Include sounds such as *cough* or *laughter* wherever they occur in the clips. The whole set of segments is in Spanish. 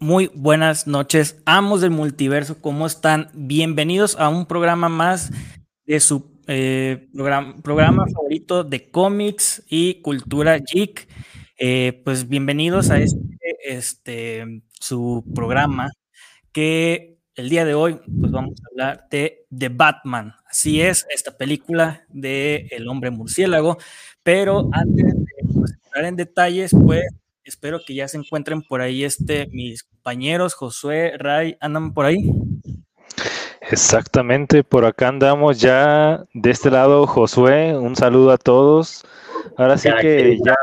Muy, buenas noches, amos del multiverso, ¿cómo están? Bienvenidos a un programa más de su eh, programa, favorito de cómics y cultura geek. Eh, pues bienvenidos a este, este, su programa que el día de hoy pues vamos a hablar de The Batman. Así es, esta película de El hombre murciélago. Pero antes de pues, entrar en detalles, pues espero que ya se encuentren por ahí este, mis compañeros, Josué, Ray, ¿andan por ahí? Exactamente, por acá andamos ya de este lado, Josué, un saludo a todos. Ahora sí que ya,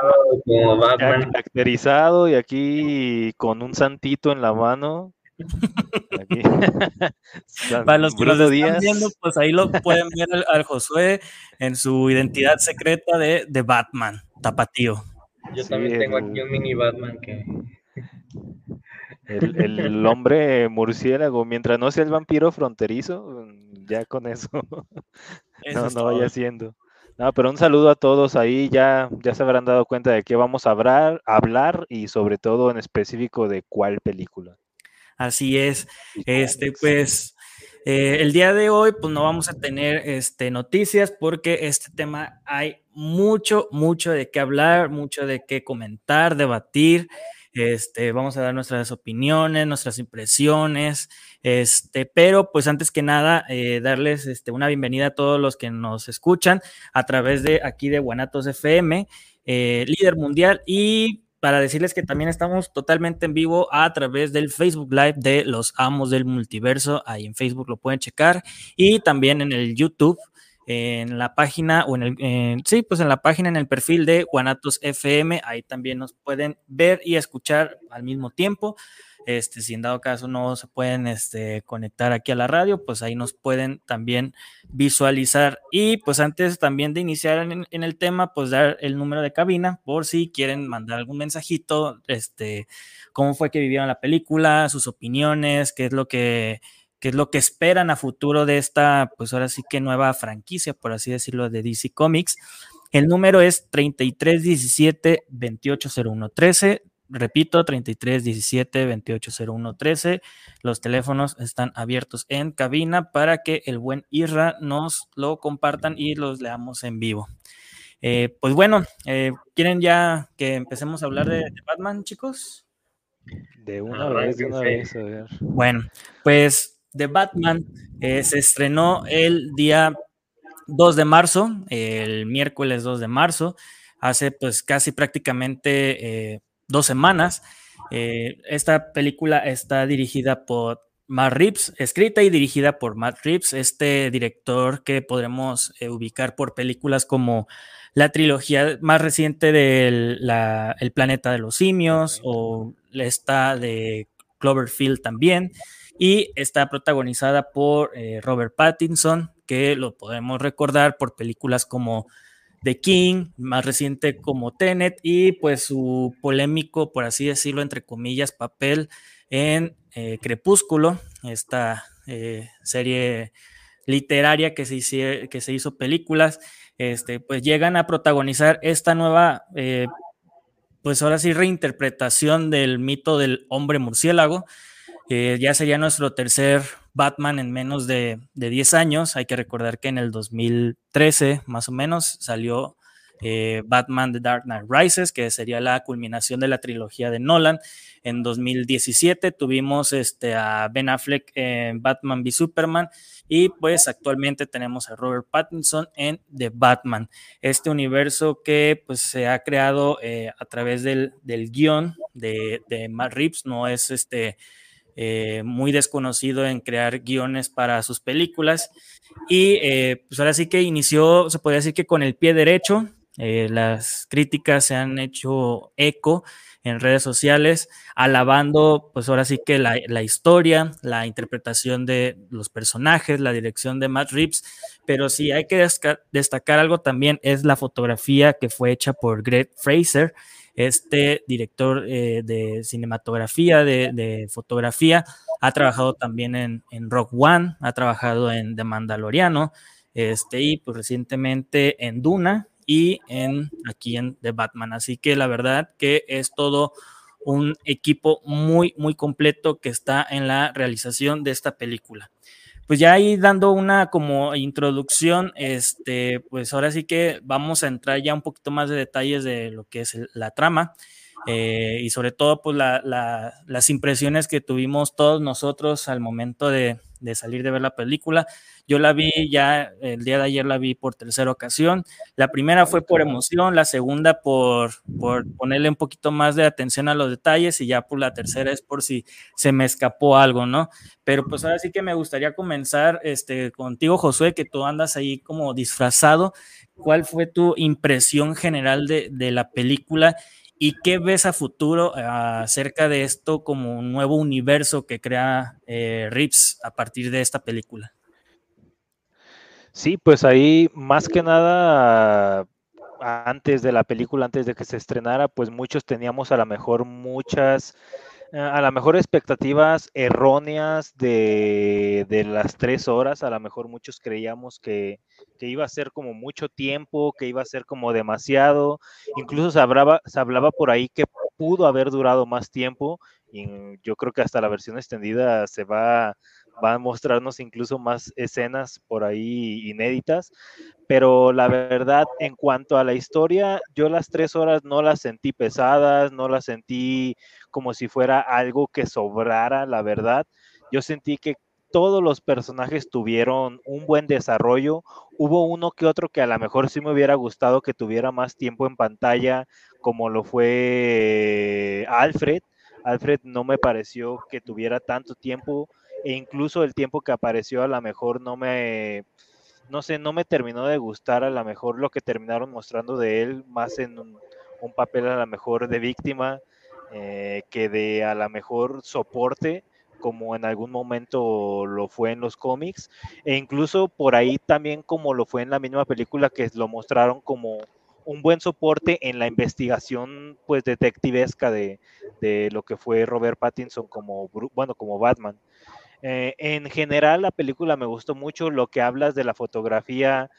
caracterizado y aquí con un santito en la mano. *laughs* Para los que están viendo, pues ahí lo pueden ver al, Josué en su identidad secreta de, de Batman, tapatío. Yo también tengo aquí un mini Batman que... El, *laughs* hombre murciélago, mientras no sea el vampiro fronterizo, ya con eso. *laughs* no, no vaya siendo. No, pero un saludo a todos ahí, ya, ya se habrán dado cuenta de qué vamos a hablar, hablar y sobre todo en específico de cuál película. Así es. Este, pues, eh, el día de hoy, pues no vamos a tener este, noticias porque este tema hay mucho, mucho de qué hablar, mucho de qué comentar, debatir. Este, vamos a dar nuestras opiniones, nuestras impresiones, este, pero pues antes que nada, eh, darles este, una bienvenida a todos los que nos escuchan a través de aquí de Guanatos FM, eh, líder mundial y para decirles que también estamos totalmente en vivo a través del Facebook Live de los Amos del Multiverso. Ahí en Facebook lo pueden checar y también en el YouTube, en la página o en el, sí, pues en la página, en el perfil de Guanatos FM. Ahí también nos pueden ver y escuchar al mismo tiempo. Este, si en dado caso no se pueden este, conectar aquí a la radio, pues ahí nos pueden también visualizar. Y pues antes también de iniciar en, el tema, pues dar el número de cabina por si quieren mandar algún mensajito, este, cómo fue que vivieron la película, sus opiniones, qué es lo que qué es lo que esperan a futuro de esta, pues ahora sí que nueva franquicia, por así decirlo, de DC Comics. El número es 3317 280113 Repito, 33 17 28 01 13. Los teléfonos están abiertos en cabina para que el buen Irra nos lo compartan y los leamos en vivo. Eh, pues bueno, eh, ¿quieren ya que empecemos a hablar de, Batman, chicos? De una vez, de una vez. A ver. Bueno, pues The Batman eh, se estrenó el día 2 de marzo, el miércoles 2 de marzo, hace pues casi prácticamente dos semanas. Eh, esta película está dirigida por Matt Reeves, escrita y dirigida por Matt Reeves, este director que podremos eh, ubicar por películas como la trilogía más reciente de El planeta de los simios o esta de Cloverfield también. Y está protagonizada por eh, Robert Pattinson, que lo podemos recordar por películas como The King, más reciente como Tenet, y pues su polémico, por así decirlo, entre comillas, papel en eh, Crepúsculo, esta eh, serie literaria que se, hizo, que se hizo películas, este, pues llegan a protagonizar esta nueva, eh, pues ahora sí, reinterpretación del mito del hombre murciélago. ya sería nuestro tercer Batman en menos de, 10 años. Hay que recordar que en el 2013, más o menos, salió eh, Batman The Dark Knight Rises, que sería la culminación de la trilogía de Nolan. En 2017 tuvimos este, a Ben Affleck en Batman v Superman y pues actualmente tenemos a Robert Pattinson en The Batman, este universo que pues se ha creado eh, a través del, del guion de, de Matt Reeves, no es este eh, muy desconocido en crear guiones para sus películas. Y eh, pues ahora sí que inició, se podría decir que con el pie derecho, eh, las críticas se han hecho eco en redes sociales, alabando pues ahora sí que la, la, historia, la interpretación de los personajes, la dirección de Matt Reeves, pero sí hay que destacar algo también es la fotografía que fue hecha por Greg Fraser, este director eh, de cinematografía, de, fotografía, ha trabajado también en, Rock One, ha trabajado en The Mandaloriano, este, y pues recientemente en Duna y en aquí en The Batman. Así que la verdad que es todo un equipo muy, muy completo que está en la realización de esta película. Pues ya ahí dando una como introducción, este, pues ahora sí que vamos a entrar ya un poquito más de detalles de lo que es la trama. Eh, y sobre todo pues las impresiones que tuvimos todos nosotros al momento de, de salir de ver la película. Yo la vi ya, el día de ayer la vi por tercera ocasión. La primera fue por emoción, la segunda por, por ponerle un poquito más de atención a los detalles y ya por la tercera es por si se me escapó algo, ¿no? Pero pues ahora sí que me gustaría comenzar este, contigo, Josué, que tú andas ahí como disfrazado. ¿Cuál fue tu impresión general de, de la película ¿Y qué ves a futuro ah, acerca de esto como un nuevo universo que crea eh, Rips a partir de esta película? Sí, pues ahí más que nada antes de la película, antes de que se estrenara, pues muchos teníamos a lo mejor muchas eh, a lo mejor expectativas erróneas de, las tres horas, a lo mejor muchos creíamos que, iba a ser como mucho tiempo, que iba a ser como demasiado, incluso se hablaba, se hablaba por ahí que pudo haber durado más tiempo, y yo creo que hasta la versión extendida se va va a mostrarnos incluso más escenas por ahí inéditas, pero la verdad, en cuanto a la historia, yo las tres horas no las sentí pesadas, no las sentí como si fuera algo que sobrara, la verdad. Yo sentí que todos los personajes tuvieron un buen desarrollo. Hubo uno que otro que a lo mejor sí me hubiera gustado que tuviera más tiempo en pantalla, como lo fue Alfred. Alfred no me pareció que tuviera tanto tiempo e incluso el tiempo que apareció a lo mejor no me, no sé, no me terminó de gustar a lo mejor lo que terminaron mostrando de él, más en un, papel a lo mejor de víctima eh, que de a lo mejor soporte como en algún momento lo fue en los cómics, e incluso por ahí también como lo fue en la misma película que lo mostraron como un buen soporte en la investigación pues detectivesca de, de lo que fue Robert Pattinson como bueno como Batman. Eh, en general, la película me gustó mucho. Lo que hablas de la fotografía,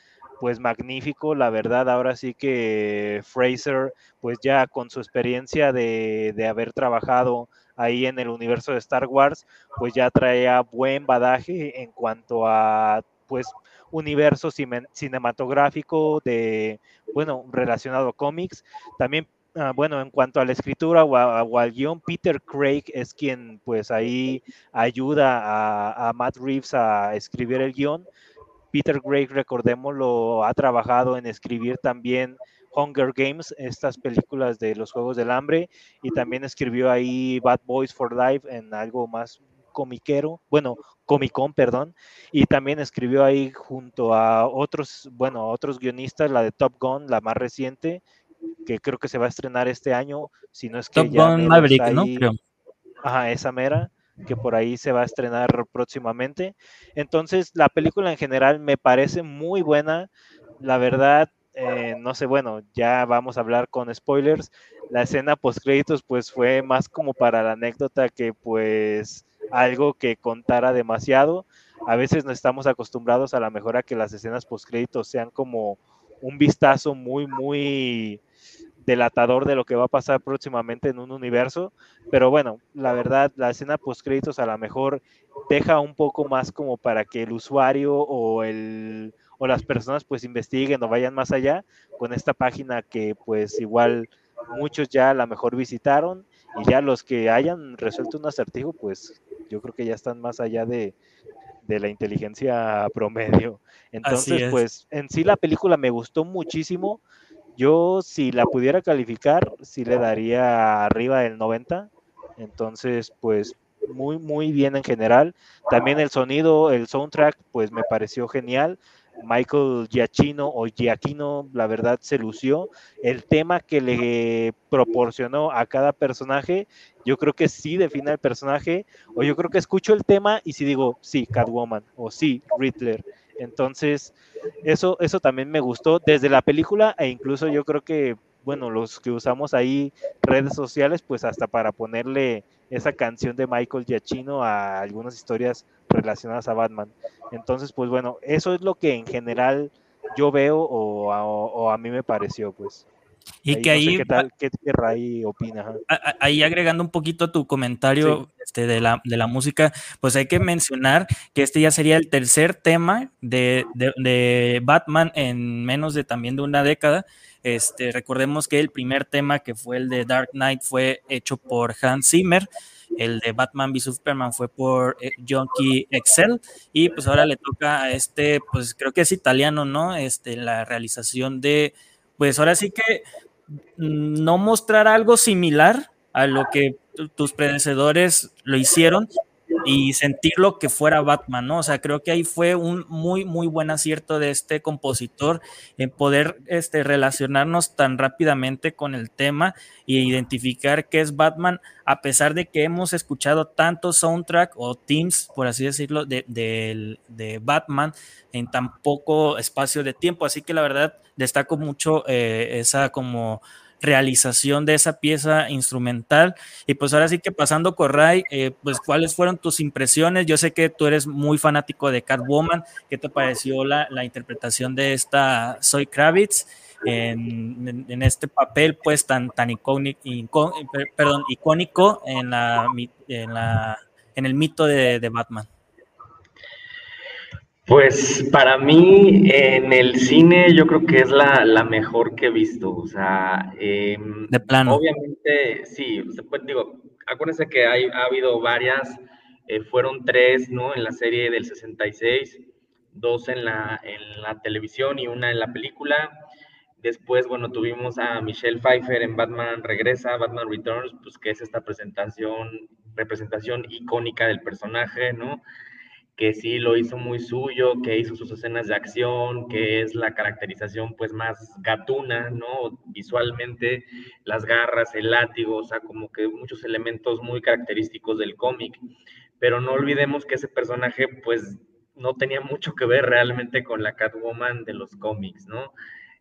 pues magnífico. La verdad, ahora sí que Fraser, pues ya con su experiencia de, de haber trabajado ahí en el universo de Star Wars, pues ya traía buen badaje en cuanto a, pues, universo cinematográfico de, bueno, relacionado a cómics. También Ah, bueno, en cuanto a la escritura o, al guion, Peter Craig es quien pues ahí ayuda a, Matt Reeves a escribir el guion. Peter Craig, recordémoslo, ha trabajado en escribir también Hunger Games, estas películas de los Juegos del Hambre, y también escribió ahí Bad Boys for Life en algo más comiquero, bueno, Comic perdón, y también escribió ahí junto a otros, bueno, a otros guionistas, la de Top Gun, la más reciente, que creo que se va a estrenar este año, si no es que ya Maverick, ¿no? Ajá, esa mera, que por ahí se va a estrenar próximamente. Entonces, la película en general me parece muy buena. La verdad, eh, no sé, bueno, ya vamos a hablar con spoilers. La escena post créditos, pues fue más como para la anécdota que, pues, algo que contara demasiado. A veces no estamos acostumbrados a la mejor a que las escenas post créditos sean como un vistazo muy, muy delatador de lo que va a pasar próximamente en un universo, pero bueno, la verdad, la escena post créditos a lo mejor deja un poco más como para que el usuario o el o las personas pues investiguen o vayan más allá con esta página que pues igual muchos ya a lo mejor visitaron y ya los que hayan resuelto un acertijo pues yo creo que ya están más allá de, de la inteligencia promedio. Entonces, pues en sí la película me gustó muchísimo. Yo, si la pudiera calificar, sí le daría arriba del 90. Entonces, pues muy, muy bien en general. También el sonido, el soundtrack, pues me pareció genial. Michael Giacchino o Giacchino, la verdad, se lució. El tema que le proporcionó a cada personaje, yo creo que sí define el personaje, o yo creo que escucho el tema y sí digo, sí, Catwoman, o sí, Riddler. Entonces, eso, eso también me gustó desde la película e incluso yo creo que, bueno, los que usamos ahí redes sociales, pues hasta para ponerle esa canción de Michael Giacchino a algunas historias relacionadas a Batman. Entonces, pues bueno, eso es lo que en general yo veo o a, mí me pareció, pues. Y que ahí, ¿qué tal, qué, qué opina? Ahí agregando un poquito a tu comentario este, de, la, de la música, pues hay que mencionar que este ya sería el tercer tema de, de, de Batman en menos de también de una década. Este, recordemos que el primer tema que fue el de Dark Knight fue hecho por Hans Zimmer el de Batman v Superman fue por eh, Junkie Excel y pues ahora le toca a este, pues creo que es italiano, ¿no? Este, la realización de, pues ahora sí que no mostrar algo similar a lo que tus predecesores lo hicieron, y sentirlo que fuera Batman, ¿no? O sea, creo que ahí fue un muy, muy buen acierto de este compositor en poder este, relacionarnos tan rápidamente con el tema e identificar qué es Batman, a pesar de que hemos escuchado tanto soundtrack o themes, por así decirlo, de, de, Batman en tan poco espacio de tiempo. Así que la verdad destaco mucho eh, esa como realización de esa pieza instrumental. Y pues ahora sí que pasando Corray, eh, pues cuáles fueron tus impresiones. Yo sé que tú eres muy fanático de Catwoman. ¿Qué te pareció la, interpretación de esta Soy Kravitz? En, este papel pues tan, tan icónico, perdón, icónico en, la, en, la, en el mito de, de Batman. Pues para mí en el cine yo creo que es la, mejor que he visto. O sea, em, de plano. Obviamente, sí, pues, digo, acuérdense que hay, ha habido varias, eh, fueron tres, ¿no? En la serie del 66, dos en la, en la televisión y una en la película. Después, bueno, tuvimos a Michelle Pfeiffer en Batman Regresa, Batman Returns, pues que es esta presentación, representación icónica del personaje, ¿no? Que sí lo hizo muy suyo, que hizo sus escenas de acción, que es la caracterización pues más gatuna, ¿no? Visualmente, las garras, el látigo, o sea, como que muchos elementos muy característicos del cómic. Pero no olvidemos que ese personaje pues no tenía mucho que ver realmente con la Catwoman de los cómics, ¿no?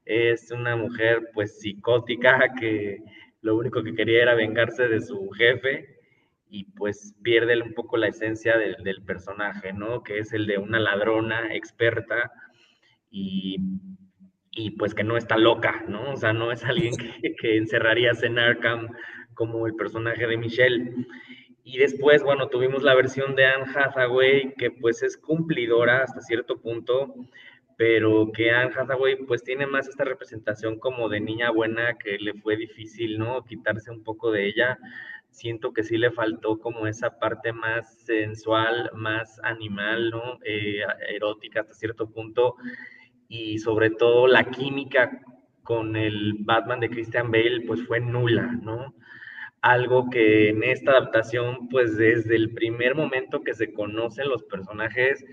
Es una mujer pues psicótica que lo único que quería era vengarse de su jefe y pues pierde un poco la esencia del, personaje, ¿no? Que es el de una ladrona experta y, y, pues que no está loca, ¿no? O sea, no es alguien que, que encerrarías en Arkham como el personaje de Michelle. Y después, bueno, tuvimos la versión de Anne Hathaway, que pues es cumplidora hasta cierto punto, pero que Anne Hathaway pues tiene más esta representación como de niña buena que le fue difícil, ¿no? Quitarse un poco de ella siento que sí le faltó como esa parte más sensual, más animal, ¿no? Eh, erótica hasta cierto punto, y sobre todo la química con el Batman de Christian Bale, pues fue nula, ¿no? Algo que en esta adaptación, pues desde el primer momento que se conocen los personajes,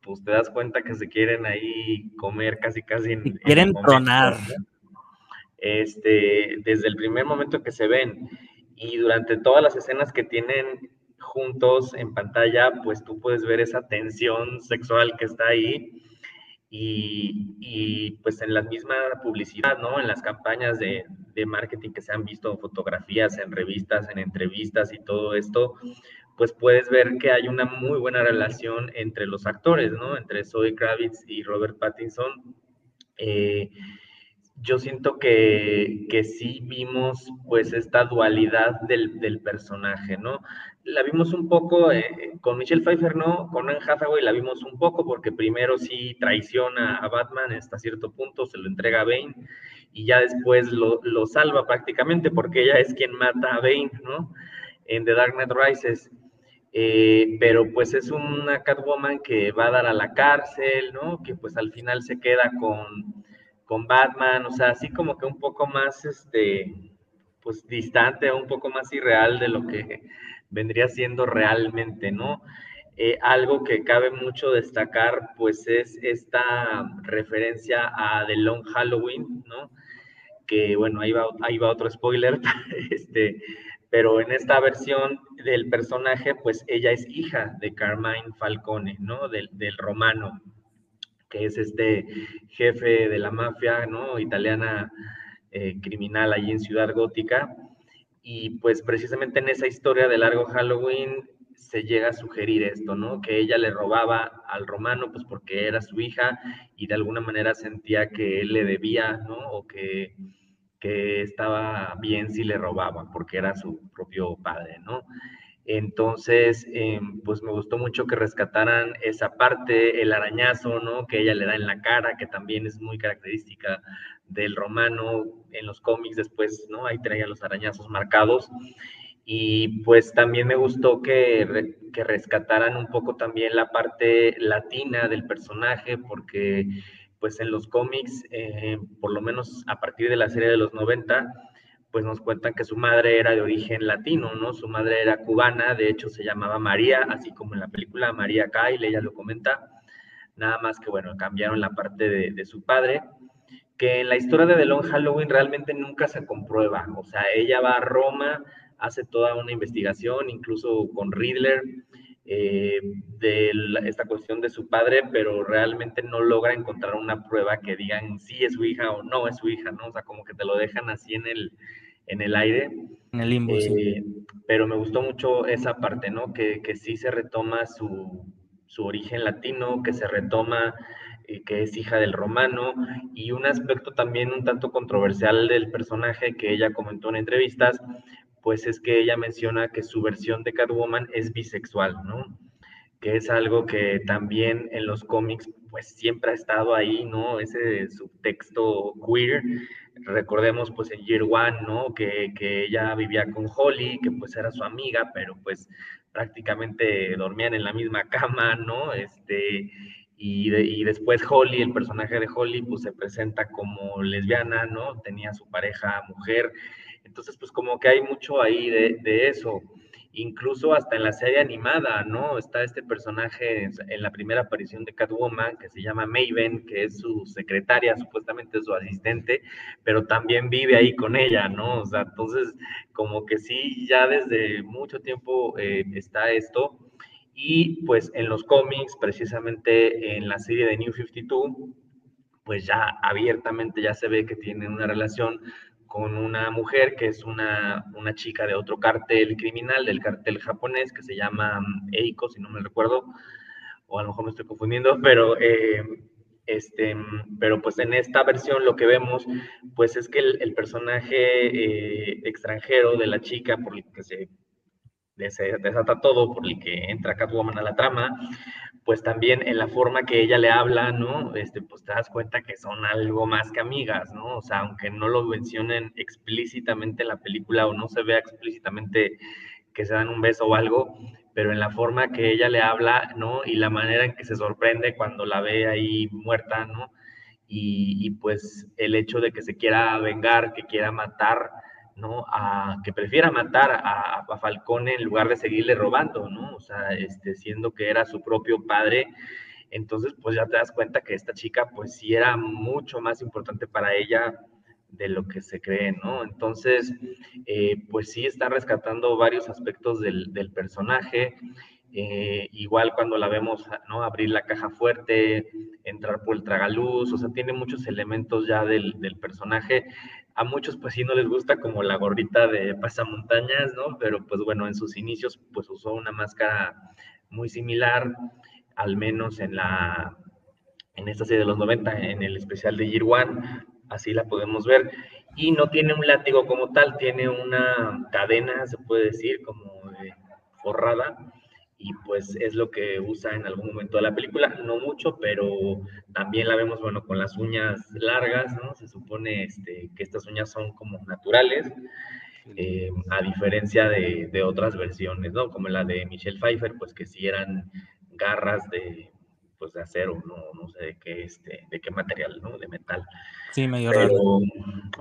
pues te das cuenta que se quieren ahí comer casi casi en, quieren tronar este desde el primer momento que se ven y durante todas las escenas que tienen juntos en pantalla, pues tú puedes ver esa tensión sexual que está ahí y, y pues en la misma publicidad, ¿no? En las campañas de, de, marketing que se han visto, fotografías, en revistas, en entrevistas y todo esto, pues puedes ver que hay una muy buena relación entre los actores, ¿no? Entre Zoe Kravitz y Robert Pattinson. Eh, yo siento que, que, sí vimos pues esta dualidad del, del personaje, ¿no? La vimos un poco, eh, con Michelle Pfeiffer no, con Anne Hathaway la vimos un poco porque primero sí traiciona a Batman hasta cierto punto, se lo entrega a Bane y ya después lo, lo salva prácticamente porque ella es quien mata a Bane, ¿no? En The Dark Knight Rises. Eh, pero pues es una Catwoman que va a dar a la cárcel, ¿no? Que pues al final se queda con con Batman, o sea, así como que un poco más, este, pues distante, un poco más irreal de lo que *laughs* vendría siendo realmente, ¿no? Eh, algo que cabe mucho destacar, pues es esta referencia a The Long Halloween, ¿no? Que bueno, ahí va, ahí va otro spoiler, *laughs* este, pero en esta versión del personaje, pues ella es hija de Carmine Falcone, ¿no? Del, del romano, que es este jefe de la mafia, ¿no? Italiana eh, criminal allí en Ciudad Gótica. Y pues precisamente en esa historia de largo Halloween se llega a sugerir esto, ¿no? Que ella le robaba al romano, pues porque era su hija y de alguna manera sentía que él le debía, ¿no? O que, que estaba bien si le robaba, porque era su propio padre, ¿no? Entonces, em, pues me gustó mucho que rescataran esa parte, el arañazo, ¿no? Que ella le da en la cara, que también es muy característica del romano en los cómics después, ¿no? Ahí traía los arañazos marcados. Y pues también me gustó que, que rescataran un poco también la parte latina del personaje, porque pues en los cómics, eh, por lo menos a partir de la serie de los 90, pues nos cuentan que su madre era de origen latino, ¿no? Su madre era cubana, de hecho se llamaba María, así como en la película María Kyle, ella lo comenta, nada más que bueno, cambiaron la parte de, su padre, que en la historia de The Long Halloween realmente nunca se comprueba, o sea, ella va a Roma, hace toda una investigación, incluso con Riddler, eh, de esta cuestión de su padre, pero realmente no logra encontrar una prueba que digan si es su hija o no es su hija, ¿no? O sea, como que te lo dejan así en el, en el aire. En el limbo, sí. Eh, pero me gustó mucho esa parte, ¿no? Que, que sí se retoma su, su origen latino, que se retoma eh, que es hija del romano, y un aspecto también un tanto controversial del personaje que ella comentó en entrevistas, pues es que ella menciona que su versión de Catwoman es bisexual, ¿no? Que es algo que también en los cómics pues siempre ha estado ahí, ¿no? Ese subtexto queer. Recordemos pues en Year One, ¿no? Que, que ella vivía con Holly, que pues era su amiga, pero pues prácticamente dormían en la misma cama, ¿no? Este, y, y, después Holly, el personaje de Holly, pues se presenta como lesbiana, ¿no? Tenía su pareja mujer. Entonces, pues como que hay mucho ahí de, eso. Incluso hasta en la serie animada, ¿no? Está este personaje en la primera aparición de Catwoman que se llama Maven, que es su secretaria, supuestamente su asistente, pero también vive ahí con ella, ¿no? O sea, entonces, como que sí, ya desde mucho tiempo eh, está esto. Y pues en los cómics, precisamente en la serie de New 52, pues ya abiertamente ya se ve que tienen una relación con una mujer que es una, una chica de otro cartel criminal, del cartel japonés, que se llama mm, Eiko, si no me recuerdo, o a lo mejor me estoy confundiendo, *laughs* pero, eh, este, mm, pero pues en esta versión lo que vemos, pues es que el, personaje eh, extranjero de la chica, por el que se desata todo, por el que entra Catwoman a la trama, pues también en la forma que ella le habla, ¿no? Este, pues te das cuenta que son algo más que amigas, ¿no? O sea, aunque no lo mencionen explícitamente en la película o no se vea explícitamente que se dan un beso o algo, pero en la forma que ella le habla, ¿no? Y la manera en que se sorprende cuando la ve ahí muerta, ¿no? Y, y pues el hecho de que se quiera vengar, que quiera matar, ¿no? A, que prefiera matar a, a, Falcone en lugar de seguirle robando, ¿no? O sea, este, siendo que era su propio padre. Entonces, pues ya te das cuenta que esta chica, pues sí era mucho más importante para ella de lo que se cree, ¿no? Entonces, eh, pues sí está rescatando varios aspectos del, del personaje. Eh, igual cuando la vemos, ¿no? Abrir la caja fuerte, entrar por el tragaluz, o sea, tiene muchos elementos ya del, del personaje a muchos pues sí no les gusta como la gorrita de pasamontañas, ¿no? Pero pues bueno, en sus inicios pues usó una máscara muy similar, al menos en la en esta serie de los 90, en el especial de Year One, así la podemos ver. Y no tiene un látigo como tal, tiene una cadena, se puede decir, como de forrada, y pues es lo que usa en algún momento de la película, no mucho, pero también la vemos, bueno, con las uñas largas, ¿no? Se supone este, que estas uñas son como naturales, eh, a diferencia de, de, otras versiones, ¿no? Como la de Michelle Pfeiffer, pues que sí eran garras de, pues de acero, no, no sé de qué, este, de qué material, ¿no? De metal. Sí, medio pero,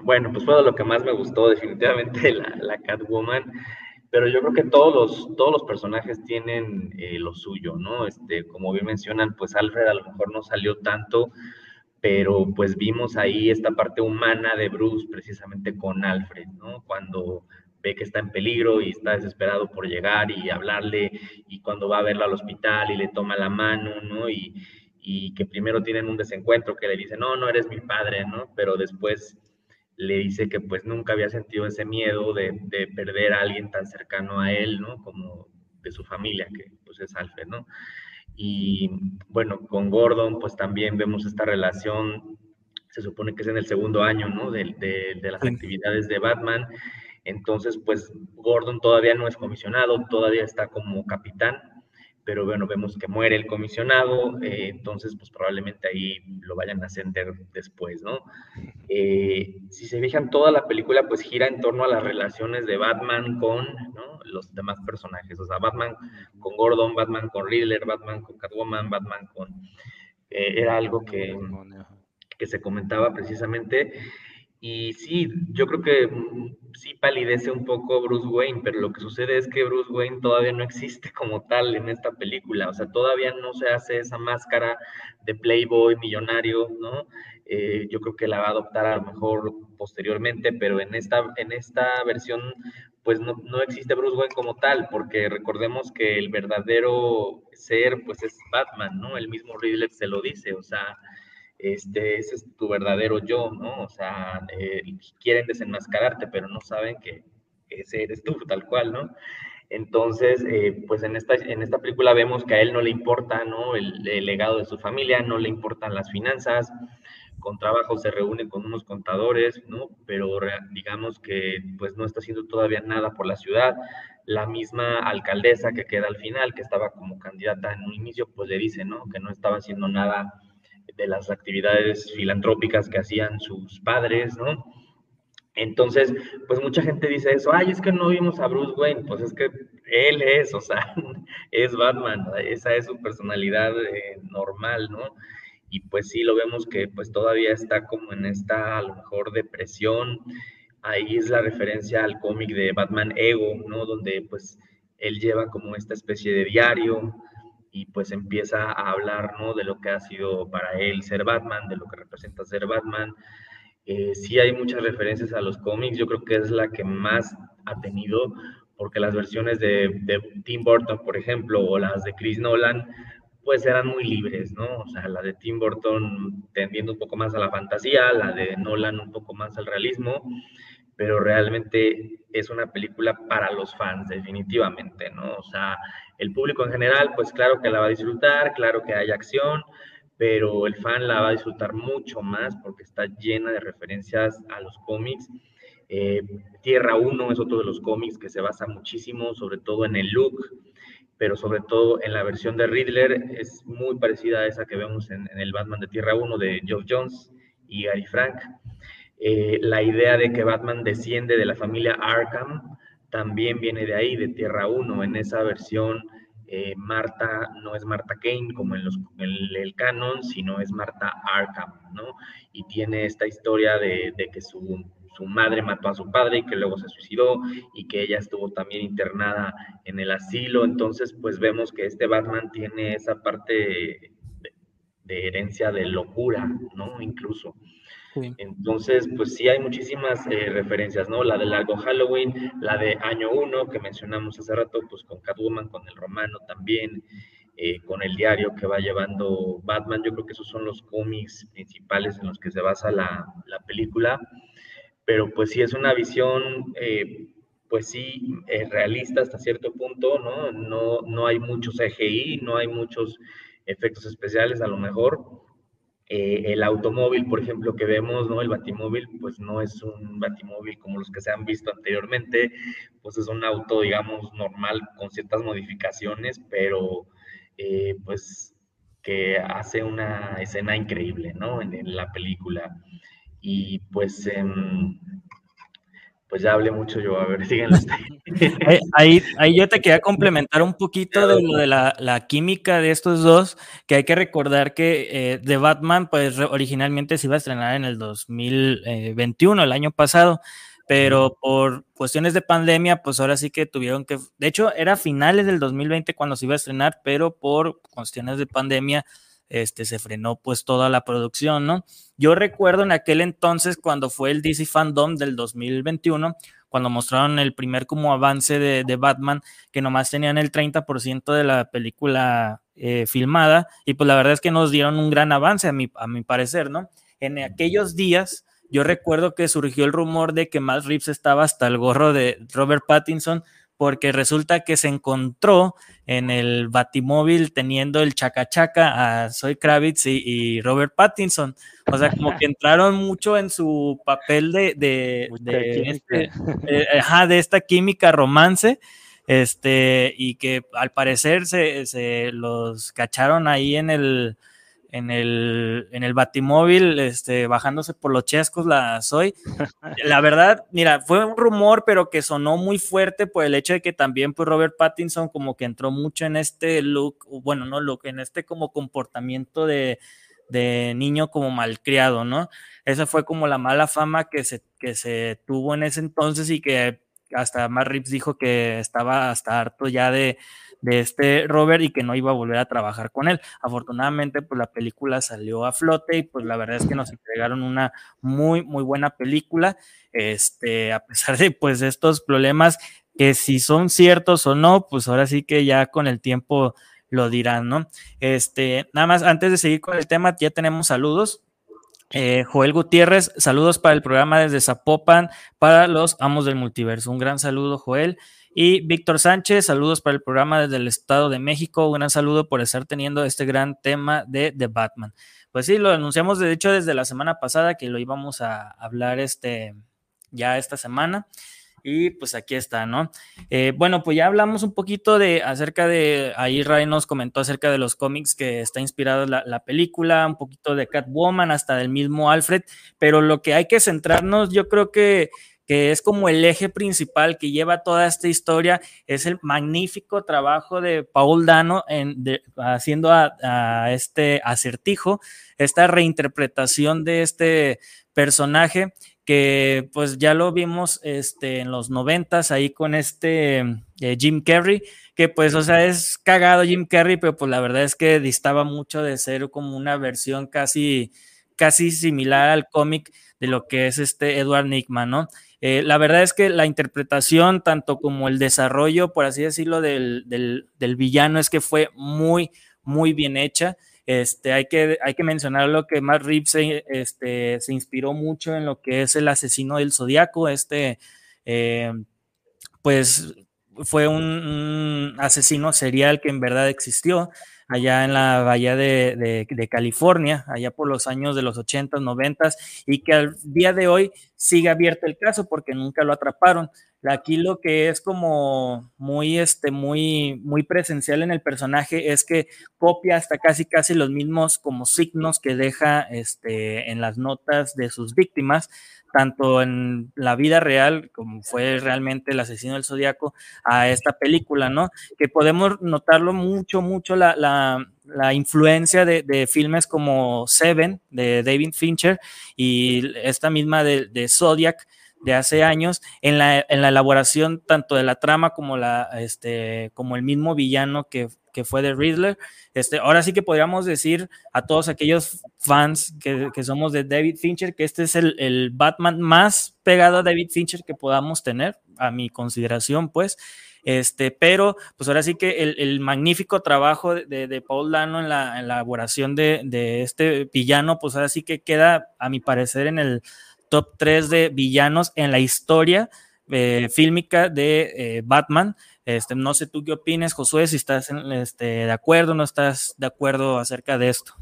Bueno, pues fue lo que más me gustó definitivamente *laughs* la, la Catwoman pero yo creo que todos los, todos los personajes tienen eh, lo suyo, ¿no? Este, como bien mencionan, pues Alfred a lo mejor no salió tanto, pero pues vimos ahí esta parte humana de Bruce precisamente con Alfred, ¿no? Cuando ve que está en peligro y está desesperado por llegar y hablarle, y cuando va a verlo al hospital y le toma la mano, ¿no? Y, y que primero tienen un desencuentro que le dice, no, no eres mi padre, ¿no? Pero después le dice que pues nunca había sentido ese miedo de, de, perder a alguien tan cercano a él, ¿no? Como de su familia, que pues es Alfred, ¿no? Y bueno, con Gordon pues también vemos esta relación se supone que es en el segundo año, ¿no? De, de, las actividades de Batman. Entonces, pues Gordon todavía no es comisionado, todavía está como capitán, pero bueno, vemos que muere el comisionado, eh, entonces pues probablemente ahí lo vayan a ascender después, ¿no? Eh, si se fijan, toda la película pues gira en torno a las relaciones de Batman con los demás personajes, o sea, Batman con Gordon, Batman con Riddler, Batman con Catwoman, Batman con... Eh, era algo que, que se comentaba precisamente. Y sí, yo creo que mm, sí palidece un poco Bruce Wayne, pero lo que sucede es que Bruce Wayne todavía no existe como tal en esta película, o sea, todavía no se hace esa máscara de Playboy millonario, ¿no? Eh, yo creo que la va a adoptar a lo mejor posteriormente, pero en esta, en esta versión pues no, no existe Bruce Wayne como tal, porque recordemos que el verdadero ser pues es Batman, ¿no? El mismo Riddler se lo dice, o sea, este, ese es tu verdadero yo, ¿no? O sea, eh, quieren desenmascararte, pero no saben que ese eres tú, tal cual, ¿no? Entonces, eh, pues en esta, en esta película vemos que a él no le importa, ¿no? El, legado de su familia, no le importan las finanzas, con trabajo se reúne con unos contadores, ¿no? Pero digamos que pues no está haciendo todavía nada por la ciudad. La misma alcaldesa que queda al final, que estaba como candidata en un inicio, pues le dice, ¿no? Que no estaba haciendo nada de las actividades filantrópicas que hacían sus padres, ¿no? Entonces, pues mucha gente dice eso, ay, es que no vimos a Bruce Wayne, pues es que él es, o sea, *laughs* es Batman, esa es su personalidad eh, normal, ¿no? Y pues sí, lo vemos que pues todavía está como en esta, a lo mejor, depresión, ahí es la referencia al cómic de Batman Ego, ¿no? Donde pues él lleva como esta especie de diario, y pues empieza a hablar, ¿no? De lo que ha sido para él ser Batman, de lo que representa ser Batman. Eh, sí hay muchas referencias a los cómics, yo creo que es la que más ha tenido, porque las versiones de, de Tim Burton, por ejemplo, o las de Chris Nolan, pues eran muy libres, ¿no? O sea, la de Tim Burton tendiendo un poco más a la fantasía, la de Nolan un poco más al realismo, pero realmente es una película para los fans, definitivamente, ¿no? O sea, el público en general, pues claro que la va a disfrutar, claro que hay acción, pero el fan la va a disfrutar mucho más porque está llena de referencias a los cómics. Eh, Tierra 1 es otro de los cómics que se basa muchísimo, sobre todo en el look, pero sobre todo en la versión de Riddler, es muy parecida a esa que vemos en, el Batman de Tierra 1 de Geoff Jones y Gary Frank. Eh, la idea de que Batman desciende de la familia Arkham también viene de ahí, de Tierra 1. En esa versión, eh, Marta no es Marta Kane como en, los, el canon, sino es Marta Arkham, ¿no? Y tiene esta historia de, que su, madre mató a su padre y que luego se suicidó y que ella estuvo también internada en el asilo. Entonces, pues vemos que este Batman tiene esa parte de herencia de locura, ¿no? Incluso. Entonces, pues sí hay muchísimas eh, referencias, ¿no? La de Largo Halloween, la de Año 1 que mencionamos hace rato, pues con Catwoman, con el romano también, eh, con el diario que va llevando Batman. Yo creo que esos son los cómics principales en los que se basa la, película. Pero pues sí es una visión, eh, pues sí, realista hasta cierto punto, ¿no? ¿no? No hay muchos CGI, no hay muchos efectos especiales a lo mejor eh, el automóvil, por ejemplo, que vemos, ¿no? El batimóvil, pues no es un batimóvil como los que se han visto anteriormente, pues es un auto, digamos, normal con ciertas modificaciones, pero eh, pues que hace una escena increíble, ¿no? En, la película. Y pues... Em, pues ya hablé mucho yo, a ver, *laughs* síganlo. ahí, ahí yo te quería complementar un poquito de lo de la, la química de estos dos, que hay que recordar que eh, The Batman, pues originalmente se iba a estrenar en el 2021, el año pasado, pero por cuestiones de pandemia, pues ahora sí que tuvieron que, de hecho era finales del 2020 cuando se iba a estrenar, pero por cuestiones de pandemia, este, se frenó pues toda la producción, ¿no? Yo recuerdo en aquel entonces cuando fue el DC Fandom del 2021, cuando mostraron el primer como avance de, Batman, que nomás tenían el 30% de la película eh, filmada, y pues la verdad es que nos dieron un gran avance a mi, a mi parecer, ¿no? En aquellos días, yo recuerdo que surgió el rumor de que Matt Reeves estaba hasta el gorro de Robert Pattinson porque resulta que se encontró en el Batimóvil teniendo el chacachaca a Zoe Kravitz y, Robert Pattinson. O sea, como que *laughs* entraron mucho en su papel de, de, este, eh, de esta química romance este, y que al parecer se, se, los cacharon ahí en el, en el, en el batimóvil, este, bajándose por los chescos, la soy. La verdad, mira, fue un rumor, pero que sonó muy fuerte por el hecho de que también, pues, Robert Pattinson como que entró mucho en este look, bueno, no look, en este como comportamiento de, de niño como malcriado, ¿no? Esa fue como la mala fama que se, que se tuvo en ese entonces y que hasta Matt Rips dijo que estaba hasta harto ya de, este Robert y que no iba a volver a trabajar con él. Afortunadamente, pues la película salió a flote y pues la verdad es que nos entregaron una muy, muy buena película, este, a pesar de pues estos problemas que si son ciertos o no, pues ahora sí que ya con el tiempo lo dirán, ¿no? Este, nada más, antes de seguir con el tema, ya tenemos saludos. Eh, Joel Gutiérrez, saludos para el programa desde Zapopan para los amos del multiverso. Un gran saludo, Joel. Y Víctor Sánchez, saludos para el programa desde el Estado de México. Un gran saludo por estar teniendo este gran tema de The Batman. Pues sí, lo anunciamos de hecho desde la semana pasada que lo íbamos a hablar este ya esta semana. Y pues aquí está, ¿no? Eh, bueno, pues ya hablamos un poquito de acerca de, ahí Ray nos comentó acerca de los cómics que está inspirado la, la película, un poquito de Catwoman, hasta del mismo Alfred, pero lo que hay que centrarnos, yo creo que que es como el eje principal que lleva toda esta historia, es el magnífico trabajo de Paul Dano en, haciendo a, este acertijo, esta reinterpretación de este personaje que pues ya lo vimos este, en los noventas ahí con este eh, Jim Carrey, que pues, o sea, es cagado Jim Carrey, pero pues la verdad es que distaba mucho de ser como una versión casi, casi similar al cómic de lo que es este Edward Nickman, ¿no? Eh, la verdad es que la interpretación, tanto como el desarrollo, por así decirlo, del, del, del villano, es que fue muy, muy bien hecha. Este, hay, que, hay que mencionar lo que Matt Reeves se, este, se inspiró mucho en lo que es el asesino del zodiaco. Este, eh, pues fue un, asesino serial que en verdad existió allá en la bahía de, de, California, allá por los años de los 80, 90 y que al día de hoy sigue abierto el caso porque nunca lo atraparon. Aquí lo que es como muy, este, muy, muy presencial en el personaje es que copia hasta casi, casi los mismos como signos que deja este, en las notas de sus víctimas, tanto en la vida real como fue realmente el asesino del zodiaco a esta película, ¿no? Que podemos notarlo mucho, mucho la, la, la influencia de, de, filmes como Seven de David Fincher y esta misma de, de Zodiac de hace años en la, en la, elaboración tanto de la trama como, la, este, como el mismo villano que, que, fue de Riddler. Este, ahora sí que podríamos decir a todos aquellos fans que, que somos de David Fincher que este es el, el, Batman más pegado a David Fincher que podamos tener, a mi consideración, pues. Este, pero pues ahora sí que el, el magnífico trabajo de, Paul Dano en la, en la elaboración de, de este villano, pues ahora sí que queda, a mi parecer, en el top 3 de villanos en la historia eh, fílmica de eh, Batman. Este, no sé tú qué opinas, Josué, si estás este, de acuerdo o no estás de acuerdo acerca de esto.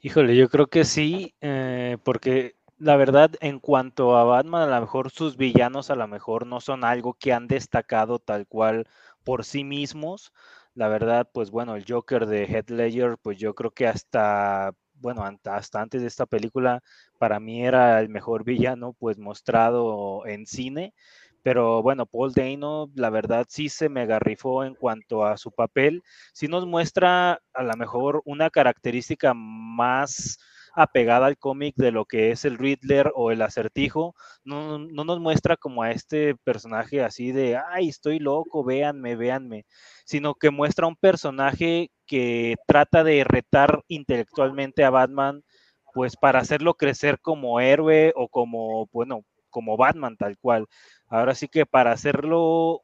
Híjole, yo creo que sí, eh, porque la verdad, en cuanto a Batman, a lo mejor sus villanos a lo mejor no son algo que han destacado tal cual por sí mismos. La verdad, pues bueno, el Joker de Head Ledger, pues yo creo que hasta bueno, hasta antes de esta película, para mí era el mejor *laughs* villano pues mostrado en cine, pero bueno, Paul Dano, la verdad sí se me agarrifó en cuanto a su papel, sí nos muestra a lo mejor una característica más apegada al cómic de lo que es el Riddler o el acertijo, no, no, nos muestra como a este personaje así de, ay, estoy loco, véanme, véanme, sino que muestra un personaje que trata de retar intelectualmente a Batman, pues para hacerlo crecer como héroe o como, bueno, como Batman tal cual. Ahora sí que para hacerlo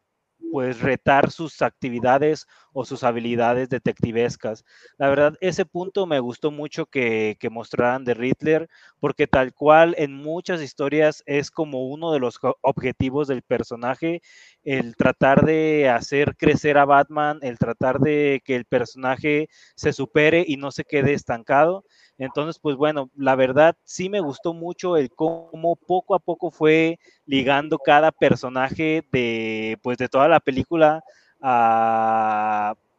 pues retar sus actividades o sus habilidades detectivescas. La verdad, ese punto me gustó mucho que, mostraran de Riddler, porque tal cual en muchas historias es como uno de los objetivos del personaje, el tratar de hacer crecer a Batman, el tratar de que el personaje se supere y no se quede estancado. Entonces, pues bueno, la verdad sí me gustó mucho el cómo poco a poco fue ligando cada personaje de, pues, de toda la película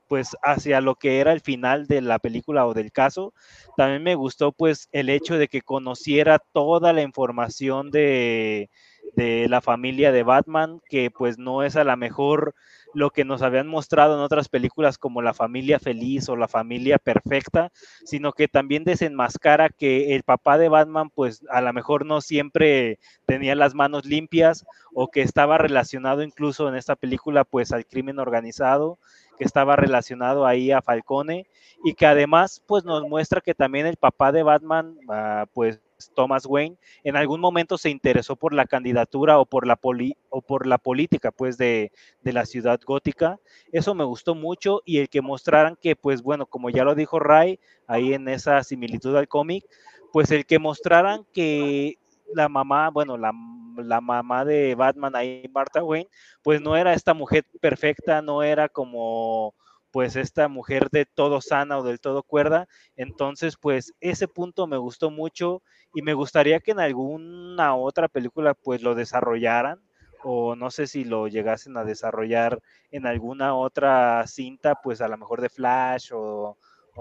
pues hacia lo que era el final de la película o del caso. También me gustó pues el hecho de que conociera toda la información de, de la familia de Batman, que pues no es a la mejor lo que nos habían mostrado en otras películas como la familia feliz o la familia perfecta, sino que también desenmascara que el papá de Batman pues a lo mejor no siempre tenía las manos limpias o que estaba relacionado incluso en esta película pues al crimen organizado, que estaba relacionado ahí a Falcone y que además pues nos muestra que también el papá de Batman uh, pues Thomas Wayne, en algún momento se interesó por la candidatura o por la, poli, o por la política pues de, de, la ciudad gótica. Eso me gustó mucho y el que mostraran que pues bueno, como ya lo dijo Ray ahí en esa similitud al cómic, pues el que mostraran que la mamá, bueno, la, la, mamá de Batman ahí, Martha Wayne, pues no era esta mujer perfecta, no era como pues esta mujer de todo sana o del todo cuerda. Entonces, pues ese punto me gustó mucho y me gustaría que en alguna otra película pues lo desarrollaran o no sé si lo llegasen a desarrollar en alguna otra cinta, pues a lo mejor de Flash o,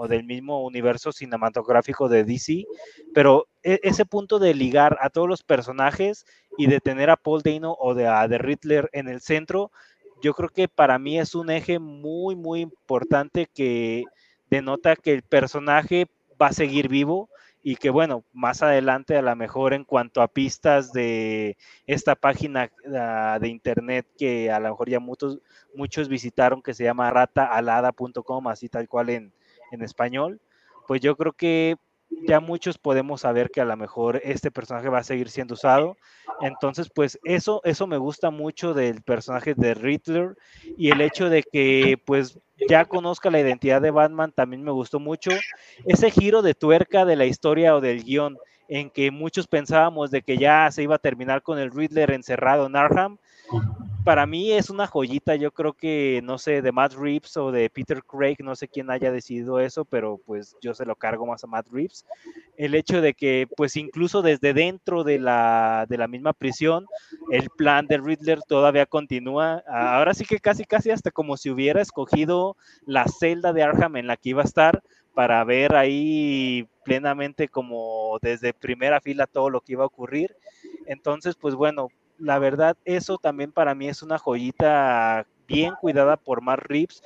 del mismo universo cinematográfico de DC, pero e, ese punto de ligar a todos los personajes y de tener a Paul Dano o de a The Riddler en el centro, yo creo que para mí es un eje muy, muy importante que denota que el personaje va a seguir vivo y que bueno, más adelante a lo mejor en cuanto a pistas de esta página uh, de internet que a lo mejor ya muchos, muchos visitaron que se llama rataalada.com, así tal cual en, en español, pues yo creo que ya muchos podemos saber que a lo mejor este personaje va a seguir siendo usado. Entonces, pues eso, eso me gusta mucho del personaje de Riddler y el hecho de que pues ya conozca la identidad de Batman también me gustó mucho. Ese giro de tuerca de la historia o del guion en que muchos pensábamos de que ya se iba a terminar con el Riddler encerrado en Arkham para mí es una joyita, yo creo que, no sé, de Matt Reeves o de Peter Craig, no sé quién haya decidido eso, pero pues yo se lo cargo más a Matt Reeves. El hecho de que, pues incluso desde dentro de la, de la misma prisión, el plan de Riddler todavía continúa. Ahora sí que casi, casi hasta como si hubiera escogido la celda de Arkham en la que iba a estar para ver ahí plenamente como desde primera fila todo lo que iba a ocurrir. Entonces, pues bueno, la verdad, eso también para mí es una joyita bien cuidada por Mark Reeves.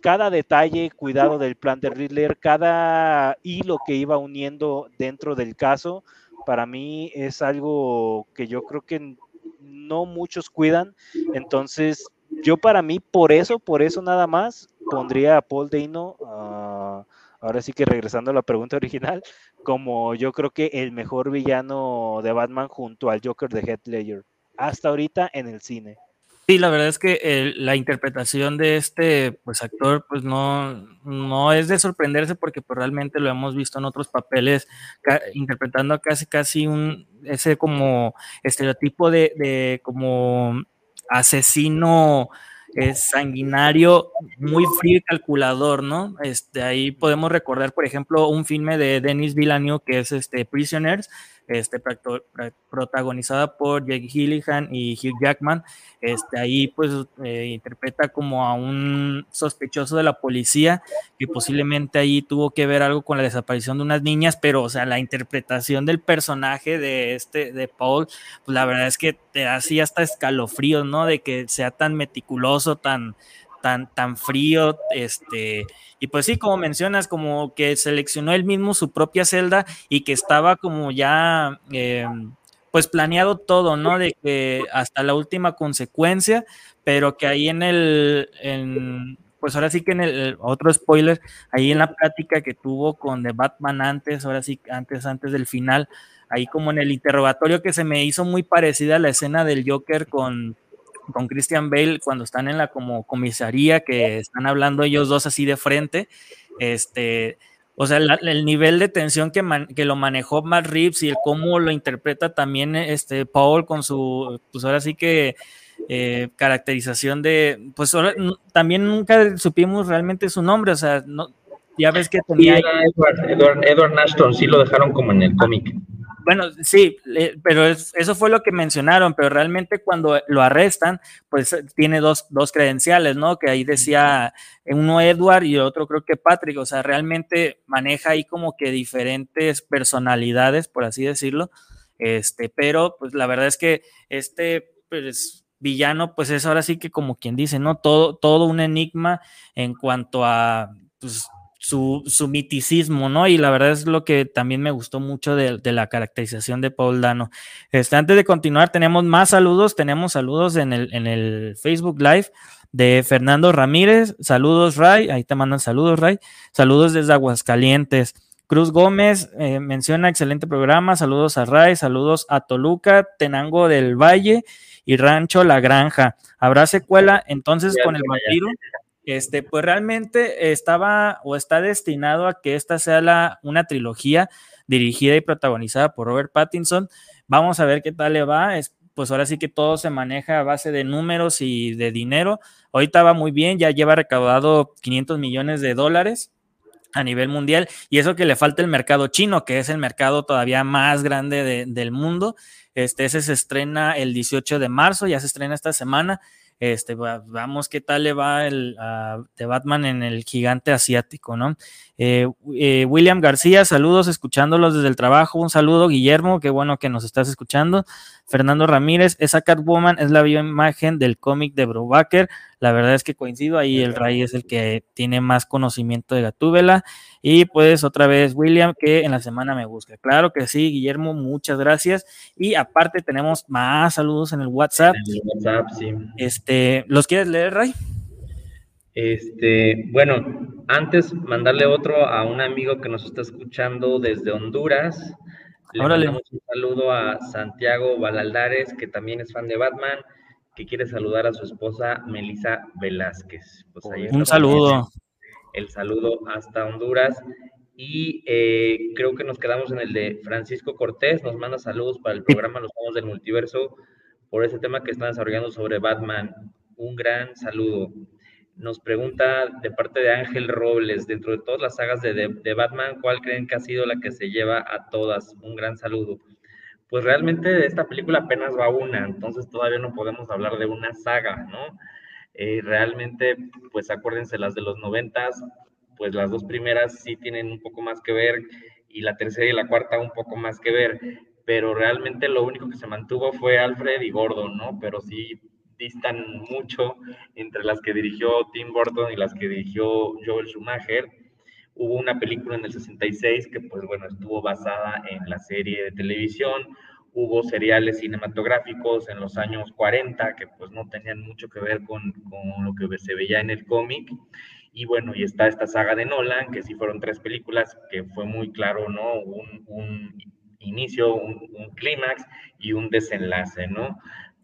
Cada detalle, cuidado del plan de Riddler, cada hilo que iba uniendo dentro del caso, para mí es algo que yo creo que no muchos cuidan. Entonces, yo para mí, por eso, por eso nada más, pondría a Paul Dano, uh, ahora sí que regresando a la pregunta original, como yo creo que el mejor villano de Batman junto al Joker de Heath Ledger hasta ahorita en el cine. Sí, la verdad es que la interpretación de este pues, actor pues no, no es de sorprenderse porque pues, realmente lo hemos visto en otros papeles interpretando casi casi un ese como estereotipo de, de como asesino es sanguinario, muy frío y calculador, ¿no? Este, ahí podemos recordar, por ejemplo, un filme de Denis Villeneuve que es este Prisoners, este, protagonizada por Jake Gillihan y Hugh Jackman. Este, ahí pues eh, interpreta como a un sospechoso de la policía que posiblemente ahí tuvo que ver algo con la desaparición de unas niñas, pero o sea, la interpretación del personaje de este, de Paul, pues la verdad es que te da así hasta escalofríos, ¿no? De que sea tan meticuloso, tan, tan, tan frío, este, y pues sí, como mencionas, como que seleccionó él mismo su propia celda y que estaba como ya, eh, pues planeado todo, ¿no? De que hasta la última consecuencia, pero que ahí en el, en, pues ahora sí que en el otro spoiler, ahí en la plática que tuvo con The Batman antes, ahora sí, antes, antes del final, ahí como en el interrogatorio que se me hizo muy parecida a la escena del Joker con con Christian Bale cuando están en la como comisaría, que están hablando ellos dos así de frente, este, o sea, el nivel de tensión que, que lo manejó Matt Reeves y el cómo lo interpreta también este Paul con su, pues ahora sí que eh, caracterización de, pues ahora, también nunca supimos realmente su nombre, o sea, no, ya ves que tenía... Edward, Edward, Nashton, sí lo dejaron como en el cómic. Bueno, sí, pero eso fue lo que mencionaron, pero realmente cuando lo arrestan, pues tiene dos, dos credenciales, ¿no? Que ahí decía uno Edward y otro creo que Patrick, o sea, realmente maneja ahí como que diferentes personalidades, por así decirlo, este, pero pues la verdad es que este, pues villano, pues es ahora sí que como quien dice, ¿no? Todo, todo un enigma en cuanto a, pues, su, su, miticismo, ¿no? Y la verdad es lo que también me gustó mucho de, la caracterización de Paul Dano. Este, antes de continuar, tenemos más saludos, tenemos saludos en el, en el Facebook Live de Fernando Ramírez, saludos Ray, ahí te mandan saludos Ray, saludos desde Aguascalientes. Cruz Gómez eh, menciona excelente programa, saludos a Ray, saludos a Toluca, Tenango del Valle y Rancho La Granja. ¿Habrá secuela entonces con el vampiro? Este, pues realmente estaba o está destinado a que esta sea la, una trilogía dirigida y protagonizada por Robert Pattinson. Vamos a ver qué tal le va. Es, pues ahora sí que todo se maneja a base de números y de dinero. Ahorita va muy bien, ya lleva recaudado 500 millones de dólares a nivel mundial y eso que le falta el mercado chino, que es el mercado todavía más grande del mundo. Este, ese se estrena el 18 de marzo, ya se estrena esta semana este, vamos qué tal le va el de Batman en el gigante asiático, ¿no? Eh, eh, William García, saludos, escuchándolos desde el trabajo. Un saludo, Guillermo, qué bueno que nos estás escuchando. Fernando Ramírez, esa Catwoman es la bioimagen del cómic de Brubaker. La verdad es que coincido, ahí el Ray es el que tiene más conocimiento de Gatúbela. Y pues otra vez William, que en la semana me busca. Claro que sí, Guillermo, muchas gracias. Y aparte tenemos más saludos en el WhatsApp. En el WhatsApp, sí. Este, ¿Los quieres leer, Ray? Este, bueno, antes mandarle otro a un amigo que nos está escuchando desde Honduras. Le mandamos un saludo a Santiago Balaldares, que también es fan de Batman, que quiere saludar a su esposa Melisa Velázquez. Pues un saludo. El saludo hasta Honduras. Y eh, creo que nos quedamos en el de Francisco Cortés, nos manda saludos para el programa Los Juegos del Multiverso por ese tema que están desarrollando sobre Batman. Un gran saludo nos pregunta de parte de Ángel Robles, dentro de todas las sagas de, Batman, ¿cuál creen que ha sido la que se lleva a todas? Un gran saludo. Pues realmente de esta película apenas va una, entonces todavía no podemos hablar de una saga, ¿no? Eh, realmente, pues acuérdense, las de los noventas, pues las dos primeras sí tienen un poco más que ver y la tercera y la cuarta un poco más que ver, pero realmente lo único que se mantuvo fue Alfred y Gordon, ¿no? Pero sí distan mucho entre las que dirigió Tim Burton y las que dirigió Joel Schumacher. Hubo una película en el 66 que, pues bueno, estuvo basada en la serie de televisión. Hubo seriales cinematográficos en los años 40 que pues no tenían mucho que ver con, con lo que se veía en el cómic. Y bueno, y está esta saga de Nolan, que sí fueron tres películas, que fue muy claro, ¿no? Un, un inicio, un, un clímax y un desenlace, ¿no?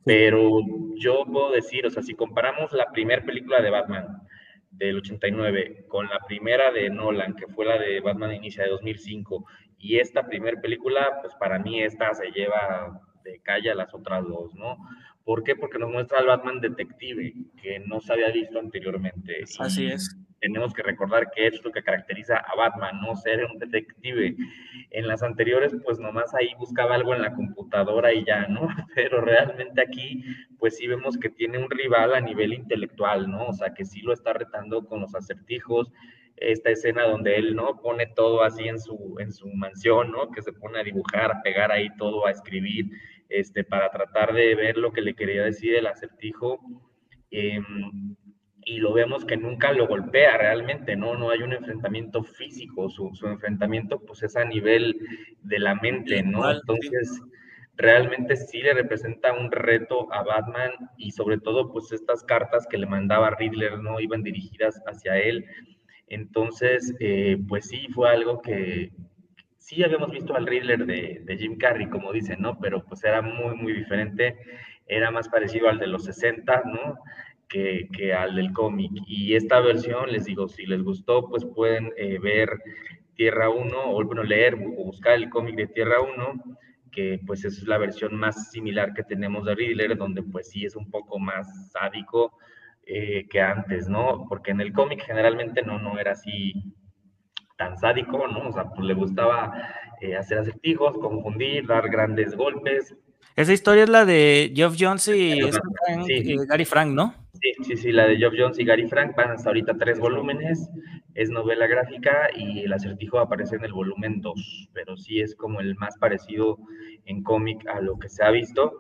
Pero yo puedo decir, o sea, si comparamos la primera película de Batman del 89 con la primera de Nolan, que fue la de Batman Inicia de 2005, y esta primera película, pues para mí esta se lleva de calle a las otras dos, ¿no? ¿Por qué? Porque nos muestra al Batman detective, que no se había visto anteriormente. Así es tenemos que recordar que es lo que caracteriza a Batman, no ser un detective. En las anteriores, pues nomás ahí buscaba algo en la computadora y ya, ¿no? *laughs* Pero realmente aquí, pues sí vemos que tiene un rival a nivel intelectual, ¿no? O sea, que sí lo está retando con los acertijos. Esta escena donde él, ¿no? Pone todo así en su, en su mansión, ¿no? Que se pone a dibujar, a pegar ahí todo, a escribir, este, para tratar de ver lo que le quería decir el acertijo. Eh, y lo vemos que nunca lo golpea realmente, ¿no? No hay un enfrentamiento físico, su, su enfrentamiento pues es a nivel de la mente, ¿no? Entonces, realmente sí le representa un reto a Batman y sobre todo pues estas cartas que le mandaba Riddler, ¿no? Iban dirigidas hacia él. Entonces, eh, pues sí, fue algo que sí habíamos visto al Riddler de, de Jim Carrey, como dicen, ¿no? Pero pues era muy, muy diferente era más parecido al de los 60, ¿no? Que, al del cómic. Y esta versión, les digo, si les gustó, pues pueden eh, ver Tierra 1, o bueno, leer o buscar el cómic de Tierra 1, que pues es la versión más similar que tenemos de Riddler, donde pues sí es un poco más sádico eh, que antes, ¿no? Porque en el cómic generalmente no, no era así tan sádico, ¿no? O sea, pues le gustaba eh, hacer acertijos, confundir, dar grandes golpes. Esa historia es la de Geoff Jones y, Gary Frank, ¿no? Sí, sí, sí, la de Geoff Jones y Gary Frank van hasta ahorita tres volúmenes, es novela gráfica y el acertijo aparece en el volumen 2, pero sí es como el más parecido en cómic a lo que se ha visto.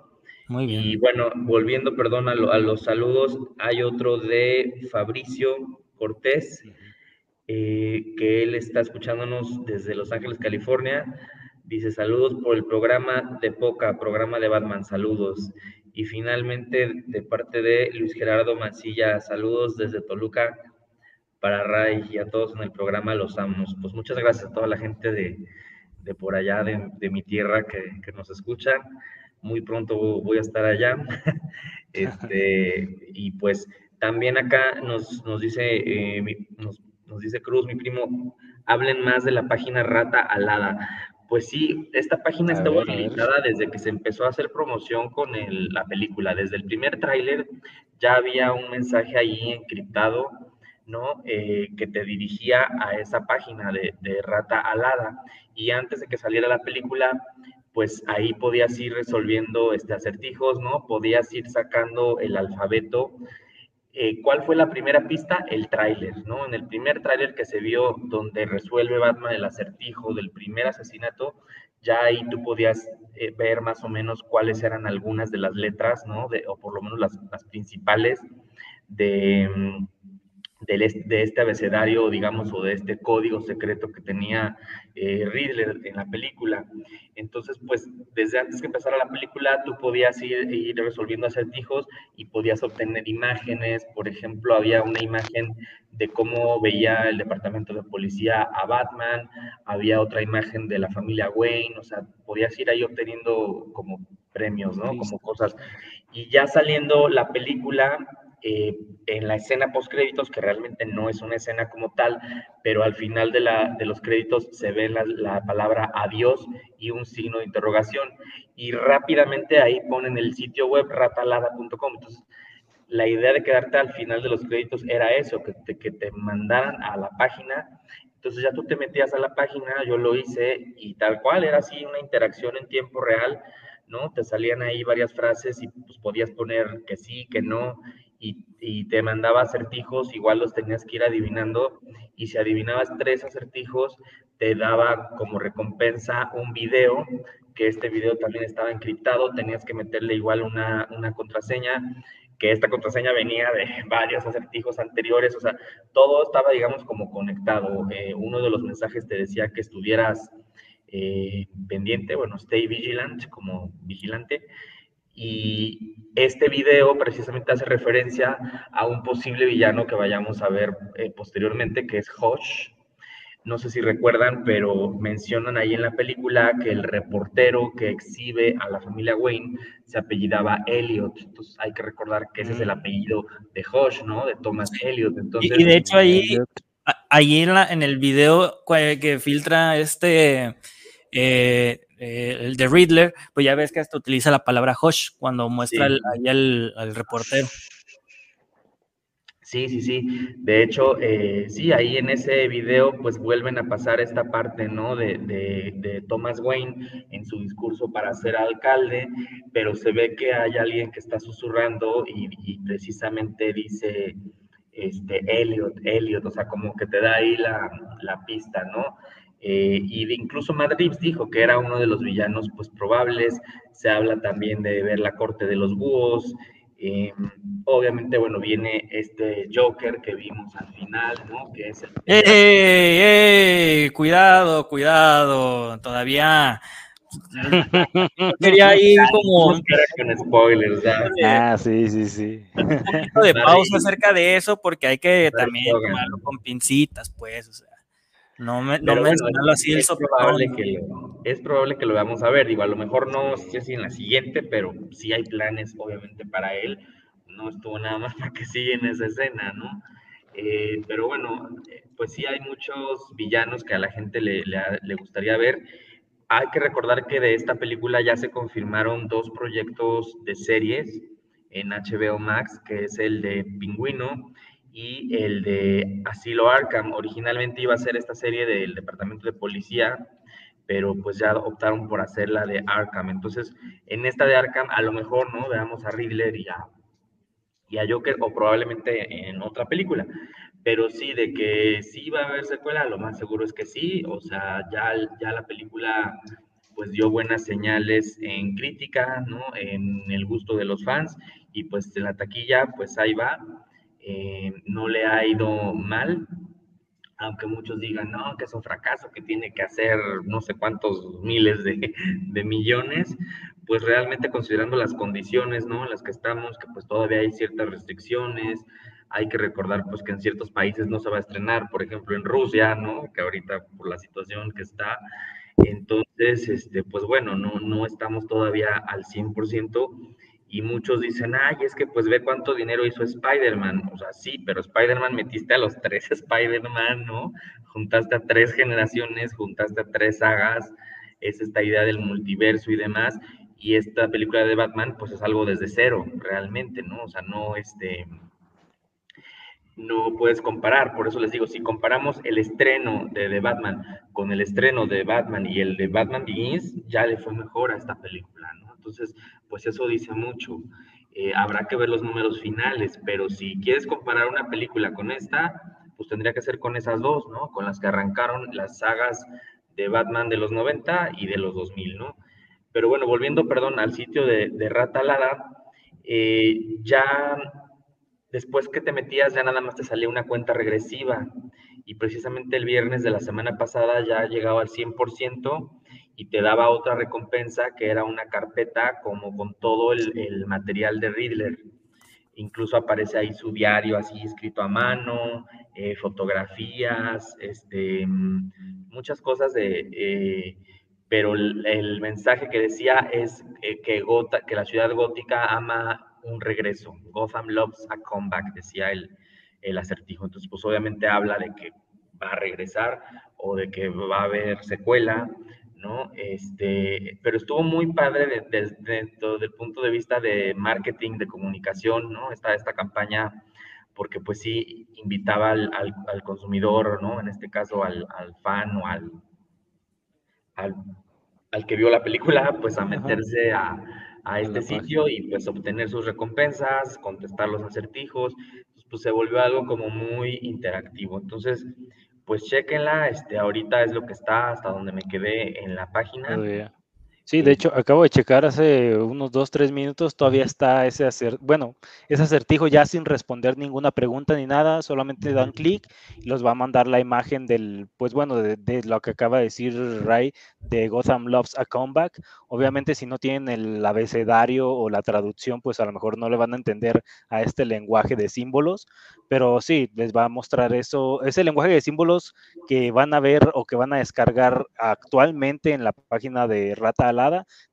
Muy bien. Y bueno, volviendo, perdón, a, a los saludos, hay otro de Fabricio Cortés. Eh, que él está escuchándonos desde Los Ángeles, California. Dice saludos por el programa de Poca, programa de Batman, saludos. Y finalmente de parte de Luis Gerardo Mancilla, saludos desde Toluca para Ray y a todos en el programa Los Amos. Pues muchas gracias a toda la gente de, de por allá, de, de mi tierra que, que, nos escucha. Muy pronto voy a estar allá. *laughs* este, y pues también acá nos, nos dice, eh, nos nos dice Cruz, mi primo, hablen más de la página Rata Alada. Pues sí, esta página está utilizada desde que se empezó a hacer promoción con la película. Desde el primer tráiler ya había un mensaje ahí encriptado, ¿no? Eh, que te dirigía a esa página de, de Rata Alada. Y antes de que saliera la película, pues ahí podías ir resolviendo este acertijos, ¿no? Podías ir sacando el alfabeto eh, ¿cuál fue la primera pista? El tráiler, ¿no? En el primer tráiler que se vio donde resuelve Batman el acertijo del primer asesinato, ya ahí tú podías eh, ver más o menos cuáles eran algunas de las letras, ¿no? O por lo menos las, las principales de, de este abecedario, digamos, o de este código secreto que tenía eh, Riddler en la película. Entonces, pues, desde antes que empezara la película, tú podías ir, ir, resolviendo acertijos y podías obtener imágenes. Por ejemplo, había una imagen de cómo veía el departamento de policía a Batman, había otra imagen de la familia Wayne, o sea, podías ir ahí obteniendo como premios, ¿no? Como cosas. Y ya saliendo la película, eh, en la escena post créditos, que realmente no es una escena como tal, pero al final de, la, de los créditos se ve la, la, palabra adiós y un signo de interrogación. Y rápidamente ahí ponen el sitio web ratalada.com. Entonces, la idea de quedarte al final de los créditos era eso, que te, que te mandaran a la página. Entonces ya tú te metías a la página, yo lo hice y tal cual, era así una interacción en tiempo real, ¿no? Te salían ahí varias frases y pues podías poner que sí, que no, y, te mandaba acertijos, igual los tenías que ir adivinando y si adivinabas tres acertijos, te daba como recompensa un video, que este video también estaba encriptado, tenías que meterle igual una, una contraseña, que esta contraseña venía de *laughs* varios acertijos anteriores, o sea, todo estaba, digamos, como conectado. Eh, uno de los mensajes te decía que estuvieras eh, pendiente, bueno, stay vigilant, como vigilante, y este video precisamente hace referencia a un posible villano que vayamos a ver eh, posteriormente, que es Hodge. No sé si recuerdan, pero mencionan ahí en la película que el reportero que exhibe a la familia Wayne se apellidaba Elliot. Entonces hay que recordar que ese es el mm. apellido de Hodge, ¿no? De Thomas Elliot. Entonces, y, de hecho ahí, ahí en, la, en el video que filtra este... Eh, eh, el de Riddler, pues ya ves que hasta utiliza la palabra Hush cuando muestra ahí al, reportero. Sí, sí, sí. De hecho, eh, sí, ahí en ese video, pues vuelven a pasar esta parte, ¿no? De, de, Thomas Wayne en su discurso para ser alcalde, pero se ve que hay alguien que está susurrando y, y precisamente dice, este, Elliot, Elliot, o sea, como que te da ahí la, la pista, ¿no? Eh, y incluso Madrid dijo que era uno de los villanos pues probables, se habla también de ver la corte de los búhos, eh, obviamente, bueno, viene este Joker que vimos al final, ¿no? Que es el... ¡Ey, ey! Cuidado, cuidado, todavía... *laughs* Quería ir como... Con spoilers, Ah, sí, sí, sí. Un poquito de pausa acerca de eso porque hay que también tomarlo con pincitas, pues, o sea. No, me, no mencionarlo así es, probable que lo, es probable que lo veamos a ver. Digo, a lo mejor no sé si en la siguiente, pero sí hay planes, obviamente, para él. No estuvo nada más *laughs* para que siga en esa escena, ¿no? Eh, pero bueno, pues sí hay muchos villanos que a la gente le, le, gustaría ver. Hay que recordar que de esta película ya se confirmaron dos proyectos de series en HBO Max, que es el de Pingüino y el de Asilo Arkham. Originalmente iba a ser esta serie del Departamento de Policía, pero pues ya optaron por hacer la de Arkham. Entonces, en esta de Arkham, a lo mejor, ¿no? Veamos a Riddler y a, y a Joker, o probablemente en otra película. Pero sí, de que sí va a haber secuela, lo más seguro es que sí. O sea, ya, ya la película pues dio buenas señales en crítica, ¿no? En el gusto de los fans y pues en la taquilla, pues ahí va. Eh, no le ha ido mal, aunque muchos digan, no, que es un fracaso, que tiene que hacer no sé cuántos miles de, millones, pues realmente considerando las condiciones, ¿no? En las que estamos, que pues todavía hay ciertas restricciones, hay que recordar pues que en ciertos países no se va a estrenar, por ejemplo en Rusia, ¿no? Que ahorita por la situación que está, entonces, este, pues bueno, no, no estamos todavía al 100%, y muchos dicen, ay, es que pues ve cuánto dinero hizo Spider-Man. O sea, sí, pero Spider-Man metiste a los *laughs* tres Spider-Man, ¿no? Juntaste a tres generaciones, juntaste a tres sagas, es esta idea del multiverso y demás. Y esta película de Batman, pues es algo desde cero, realmente, ¿no? O sea, no, este, no puedes comparar. Por eso les digo, si comparamos el estreno de, de Batman con el estreno de Batman y el de Batman Begins, ya le fue mejor a esta película, ¿no? Entonces, pues eso dice mucho. Eh, habrá que ver los números finales, pero si quieres comparar una película con esta, pues tendría que ser con esas dos, ¿no? Con las que arrancaron las sagas de Batman de los 90 y de los 2000, ¿no? Pero bueno, volviendo, perdón, al sitio de, de Ratalada, eh, ya después que te metías ya nada más te salía una cuenta regresiva y precisamente el viernes de la semana pasada ya llegaba al 100% y te daba otra recompensa que era una carpeta como con todo el, material de Riddler. Incluso aparece ahí su diario así escrito a mano, eh, fotografías, este, muchas cosas de... Eh, pero el, mensaje que decía es eh, que, Gota, que la ciudad gótica ama un regreso. Gotham loves a comeback, decía el, el acertijo. Entonces, pues obviamente habla de que va a regresar o de que va a haber secuela ¿no? Este, pero estuvo muy padre desde el punto de vista de marketing, de comunicación, ¿no? Esta, esta campaña, porque pues sí invitaba al, al, consumidor, ¿no? En este caso al, al fan o al, al, que vio la película, pues a meterse a, a este sitio y pues obtener sus recompensas, contestar los acertijos, pues se volvió algo como muy interactivo. Entonces, pues chequenla, este, ahorita es lo que está hasta donde me quedé en la página. Sí, de hecho, acabo de checar hace unos dos, tres minutos, todavía está ese acertijo, bueno, ese acertijo ya sin responder ninguna pregunta ni nada, solamente dan clic y los va a mandar la imagen del, pues bueno, de, lo que acaba de decir Ray, de Gotham Loves a Comeback. Obviamente, si no tienen el abecedario o la traducción, pues a lo mejor no le van a entender a este lenguaje de símbolos, pero sí, les va a mostrar eso, ese lenguaje de símbolos que van a ver o que van a descargar actualmente en la página de Rata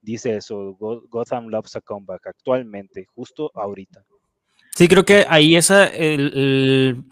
dice eso, Gotham loves a comeback, actualmente, justo ahorita. Sí, creo que ahí esa, el,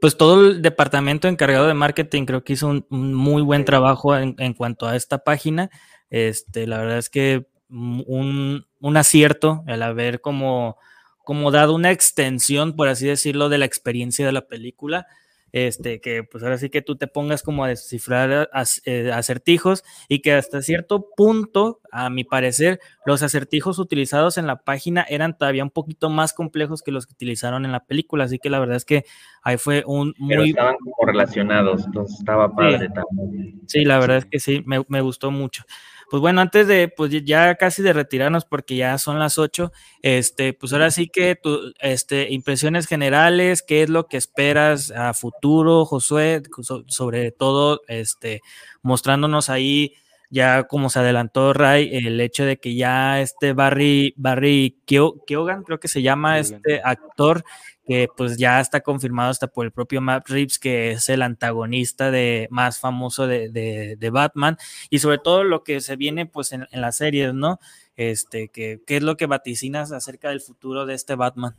pues todo el departamento encargado de marketing creo que hizo un, muy buen trabajo en, cuanto a esta página. Este, la verdad es que un, un acierto el haber como, como dado una extensión, por así decirlo, de la experiencia de la película este, que pues ahora sí que tú te pongas como a descifrar eh, acertijos y que hasta cierto punto, a mi parecer, los acertijos utilizados en la página eran todavía un poquito más complejos que los que utilizaron en la película, así que la verdad es que ahí fue un muy... Pero estaban como relacionados, entonces estaba padre también. Sí, la verdad es que sí, me, me gustó mucho pues bueno, antes de, pues ya casi de retirarnos porque ya son las 8, este, pues ahora sí que tu, este, impresiones generales, qué es lo que esperas a futuro, Josué, sobre todo, este, mostrándonos ahí ya como se adelantó Ray, el hecho de que ya este Barry, Barry Keoghan, creo que se llama este actor, que pues ya está confirmado hasta por el propio Matt Reeves, que es el antagonista de, más famoso de, Batman, y sobre todo lo que se viene pues en, en las series, ¿no? Este, que, ¿qué es lo que vaticinas acerca del futuro de este Batman?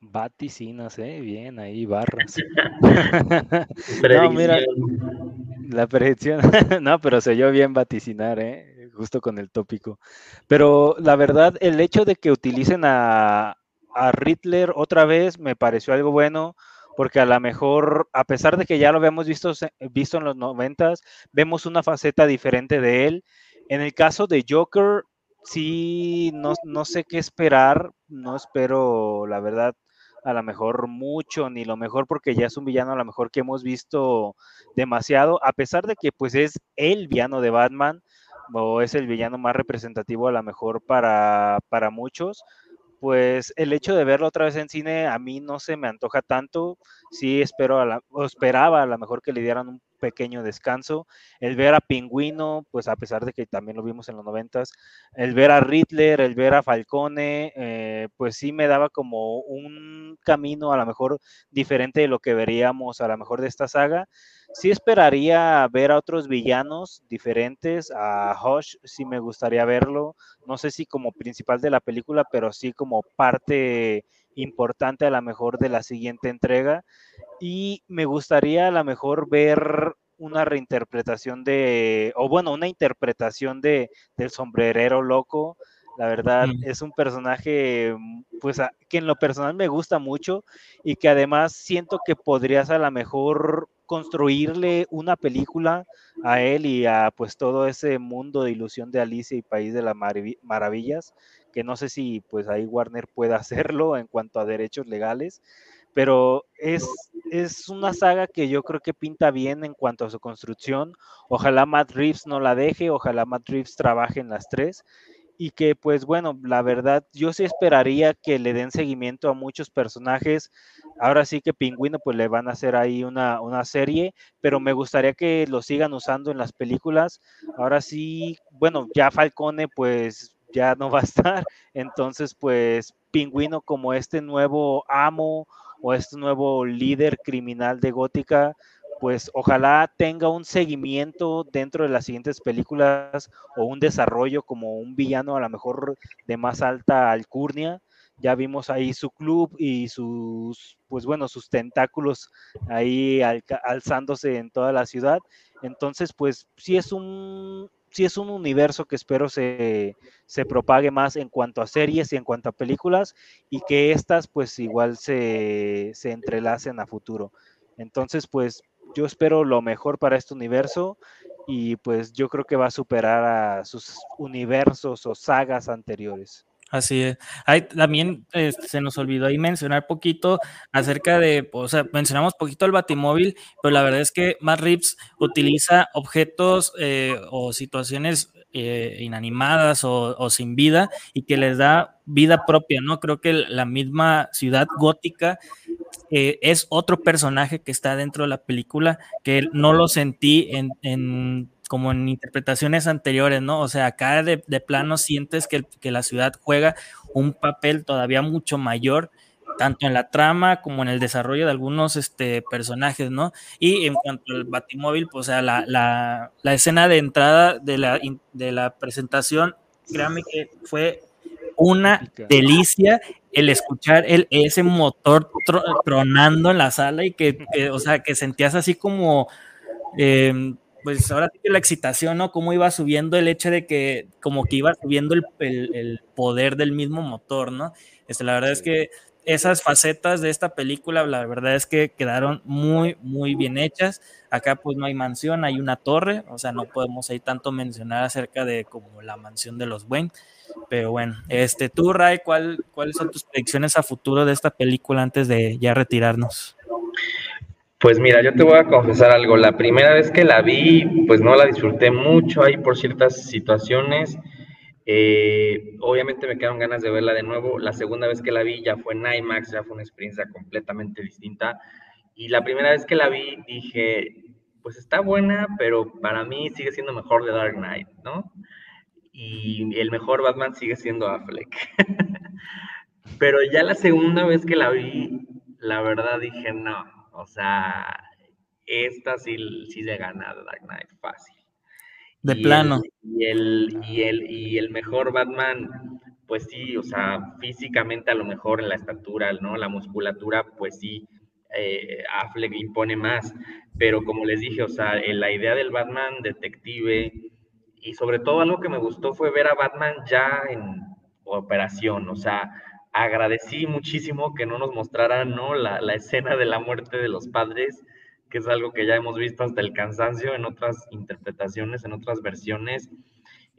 Vaticinas, eh, bien, ahí barras. *laughs* no, mira, la predicción, *laughs* no, pero se oyó bien vaticinar, eh, justo con el tópico. Pero la verdad, el hecho de que utilicen a, a Riddler otra vez me pareció algo bueno, porque a lo mejor, a pesar de que ya lo habíamos visto, visto en los noventas, vemos una faceta diferente de él. En el caso de Joker, sí, no, no sé qué esperar, no espero, la verdad, a lo mejor mucho, ni lo mejor porque ya es un villano a lo mejor que hemos visto demasiado, a pesar de que pues es el villano de Batman o es el villano más representativo a lo mejor para, para muchos, pues el hecho de verlo otra vez en cine a mí no se me antoja tanto. Sí espero a la, esperaba a lo mejor que le dieran un pequeño descanso. El ver a Pingüino, pues a pesar de que también lo vimos en los noventas, el ver a Riddler, el ver a Falcone, eh, pues sí me daba como un camino a lo mejor diferente de lo que veríamos a lo mejor de esta saga sí esperaría ver a otros villanos diferentes, a Hush sí me gustaría verlo, no sé si como principal de la película, pero sí como parte importante a lo mejor de la siguiente entrega. Y me gustaría a lo mejor ver una reinterpretación de, o bueno, una interpretación de, del sombrerero loco. La verdad, es un personaje, pues, que en lo personal me gusta mucho y que además siento que podrías a lo mejor construirle una película a él y a pues todo ese mundo de ilusión de Alicia y País de las Maravillas, que no sé si pues ahí Warner pueda *laughs* hacerlo en cuanto a derechos legales, pero es, es una saga que yo creo que pinta bien en cuanto a su construcción. Ojalá Matt Reeves no la deje, ojalá Matt Reeves trabaje en las tres y que pues bueno, la verdad yo sí esperaría que le den seguimiento a muchos personajes. Ahora sí que Pingüino pues le van a hacer ahí una, una serie, pero me gustaría que lo sigan usando en las películas. Ahora sí, bueno, ya Falcone pues ya no va a estar, *laughs* entonces pues Pingüino como este nuevo amo o este nuevo líder criminal de Gótica, pues ojalá tenga un seguimiento dentro de las siguientes películas o un desarrollo como un villano a lo mejor de más alta alcurnia. Ya vimos ahí su club y sus, pues bueno, sus tentáculos ahí alzándose en toda la ciudad. Entonces, pues sí es un, sí es un universo que espero se, se, propague más en cuanto a series y en cuanto a películas y que estas pues igual se, se entrelacen a futuro. Entonces, pues yo espero lo mejor para este universo y pues yo creo que va a superar a sus universos o sagas anteriores. Así es. Hay, también este, se nos olvidó ahí mencionar poquito acerca de, o sea, mencionamos poquito el Batimóvil, pero la verdad es que Matt Reeves utiliza objetos eh, o situaciones eh, inanimadas o, o, sin vida y que les da vida propia, ¿no? Creo que la misma ciudad gótica eh, es otro personaje que está dentro de la película que no lo sentí en, como en interpretaciones anteriores, ¿no? O sea, acá de, plano sientes que, la ciudad juega un papel todavía mucho mayor, tanto en la trama como en el desarrollo de algunos este, personajes, ¿no? Y en cuanto al Batimóvil, pues, o sea, la, la escena de entrada de la, de la presentación, créanme que fue una delicia el escuchar el, ese motor tronando en la sala y que, o sea, que sentías así como, em, pues ahora sí que la excitación, ¿no? Cómo iba subiendo el hecho de que, como que iba subiendo el, el, poder del mismo motor, ¿no? Este, la verdad es que esas facetas de esta película, la verdad es que quedaron muy, muy bien hechas. Acá pues no hay mansión, hay una torre, o sea, no podemos ahí tanto mencionar acerca de como la mansión de los Wayne. Pero bueno, este, tú, Ray, ¿cuál, ¿cuáles son tus predicciones a futuro de esta película antes de ya retirarnos? Pues mira, yo te voy a confesar algo. La primera vez que la vi, pues no la disfruté mucho ahí por ciertas situaciones. Eh, obviamente me quedaron ganas de verla de nuevo. La segunda vez que la vi ya fue en IMAX, ya fue una experiencia completamente distinta. Y la primera vez que la vi dije, pues está buena, pero para mí sigue siendo mejor de Dark Knight, ¿no? Y el mejor Batman sigue siendo Affleck. *laughs* Pero ya la segunda vez que la vi, la verdad dije, no, o sea, esta sí, sí se gana Dark Knight fácil. De plano. y, el, y, el, y el mejor Batman, pues sí, o sea, físicamente a lo mejor en la estatura, ¿no? La musculatura, pues sí, eh, Affleck impone más. Pero como les dije, o sea, la idea del Batman detective y sobre todo algo que me gustó fue ver a Batman ya en operación, o sea, agradecí muchísimo que no nos mostraran ¿no? La, la, escena de la muerte de los padres, que es algo que ya hemos visto hasta el cansancio en otras interpretaciones, en otras versiones.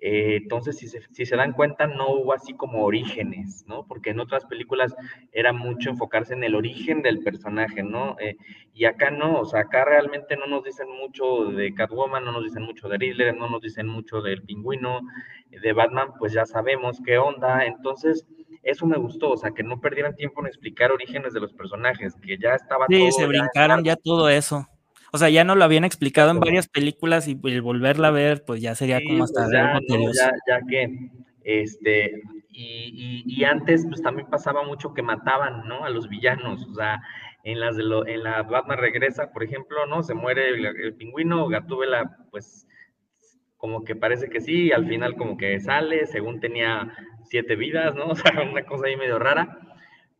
Eh, entonces, si se, si se, dan cuenta, no hubo así como orígenes, ¿no? Porque en otras películas era mucho enfocarse en el origen del personaje, ¿no? Eh, y acá no, o sea, acá realmente no nos dicen mucho de Catwoman, no nos dicen mucho de Riddler, no nos dicen mucho del pingüino, de Batman, pues ya sabemos qué onda. Entonces, eso me gustó, o sea, que no perdieran tiempo en explicar orígenes de los personajes, que ya estaba sí, se brincaron ya todo eso. O sea, ya no lo habían explicado en varias películas y el volverla a ver, pues ya sería como hasta pues ya, ya, ya, que, este, y, y, antes, pues también pasaba mucho que mataban, ¿no? A los villanos, o sea, en las de lo, en la Batman regresa, por ejemplo, ¿no? Se muere el, el pingüino, Gatúbela, pues como que parece que sí, al final como que sale, según tenía siete vidas, ¿no? *laughs* O sea, una cosa ahí medio rara.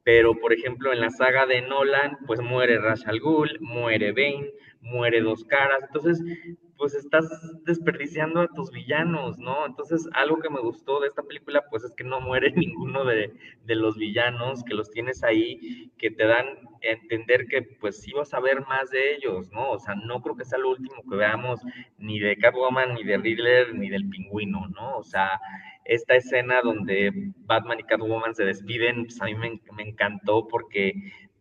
Pero, por ejemplo, en la saga de Nolan, pues muere Ra's al Ghul, muere Bane, muere dos caras, entonces pues estás desperdiciando a tus villanos, ¿no? Entonces algo que me gustó de esta película pues es que no muere *laughs* ninguno de, de los villanos, que los tienes ahí, que te dan a entender que pues sí vas a ver más de ellos, ¿no? O sea, no creo que sea lo último que veamos ni de Catwoman, ni de Riddler, ni del pingüino, ¿no? O sea, esta escena donde Batman y Catwoman se despiden, pues a mí me, me encantó porque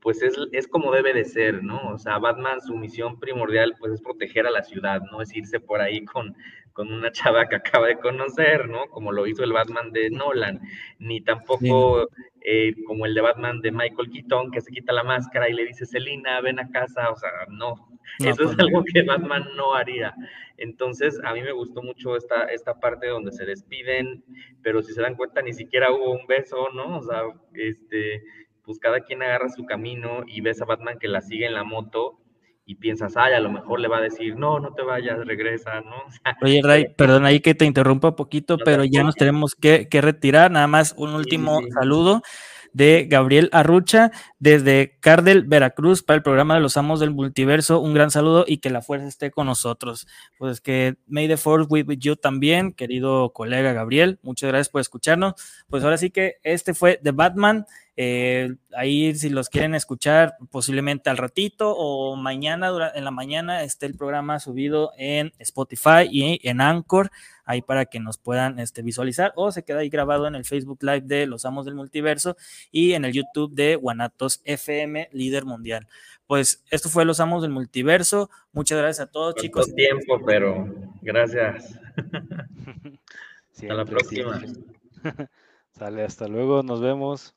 pues es, es, como debe de ser, ¿no? O sea, Batman, su misión primordial, pues es proteger a la ciudad, no es irse por ahí con, con una *laughs* chava que acaba de conocer, ¿no? Como lo hizo el Batman de Nolan, ni tampoco eh, como el de Batman de Michael Keaton, que se quita la máscara y le dice, Selina, ven a casa, o sea, no, eso es pues algo que Batman no haría. Entonces, a mí me gustó mucho esta, esta parte donde se despiden, pero si se dan cuenta, ni siquiera hubo un beso, ¿no? O sea, este pues cada quien agarra su camino y ves a Batman que la sigue en la moto y piensas, ay, a lo mejor le va a decir, no, no te vayas, regresa, ¿no? *laughs* Oye, Ray, perdón ahí que te interrumpa un poquito, pero ya nos tenemos que, retirar. Nada más un último saludo de Gabriel Arrucha desde Cardel, Veracruz, para el programa de los Amos del Multiverso. Un gran saludo y que la fuerza esté con nosotros. Pues que May the Force with you también, querido colega Gabriel. Muchas gracias por escucharnos. Pues ahora sí que este fue The Batman. Eh, ahí si los quieren escuchar posiblemente al ratito o mañana en la mañana esté el programa subido en Spotify y en Anchor ahí para que nos puedan este, visualizar o se queda ahí grabado en el Facebook Live de Los Amos del Multiverso y en el YouTube de Guanatos FM, líder mundial. Pues esto fue Los Amos del Multiverso. Muchas gracias a todos, chicos. tiempo, pero gracias. *laughs* hasta la próxima. *laughs* Sale, hasta luego, nos vemos.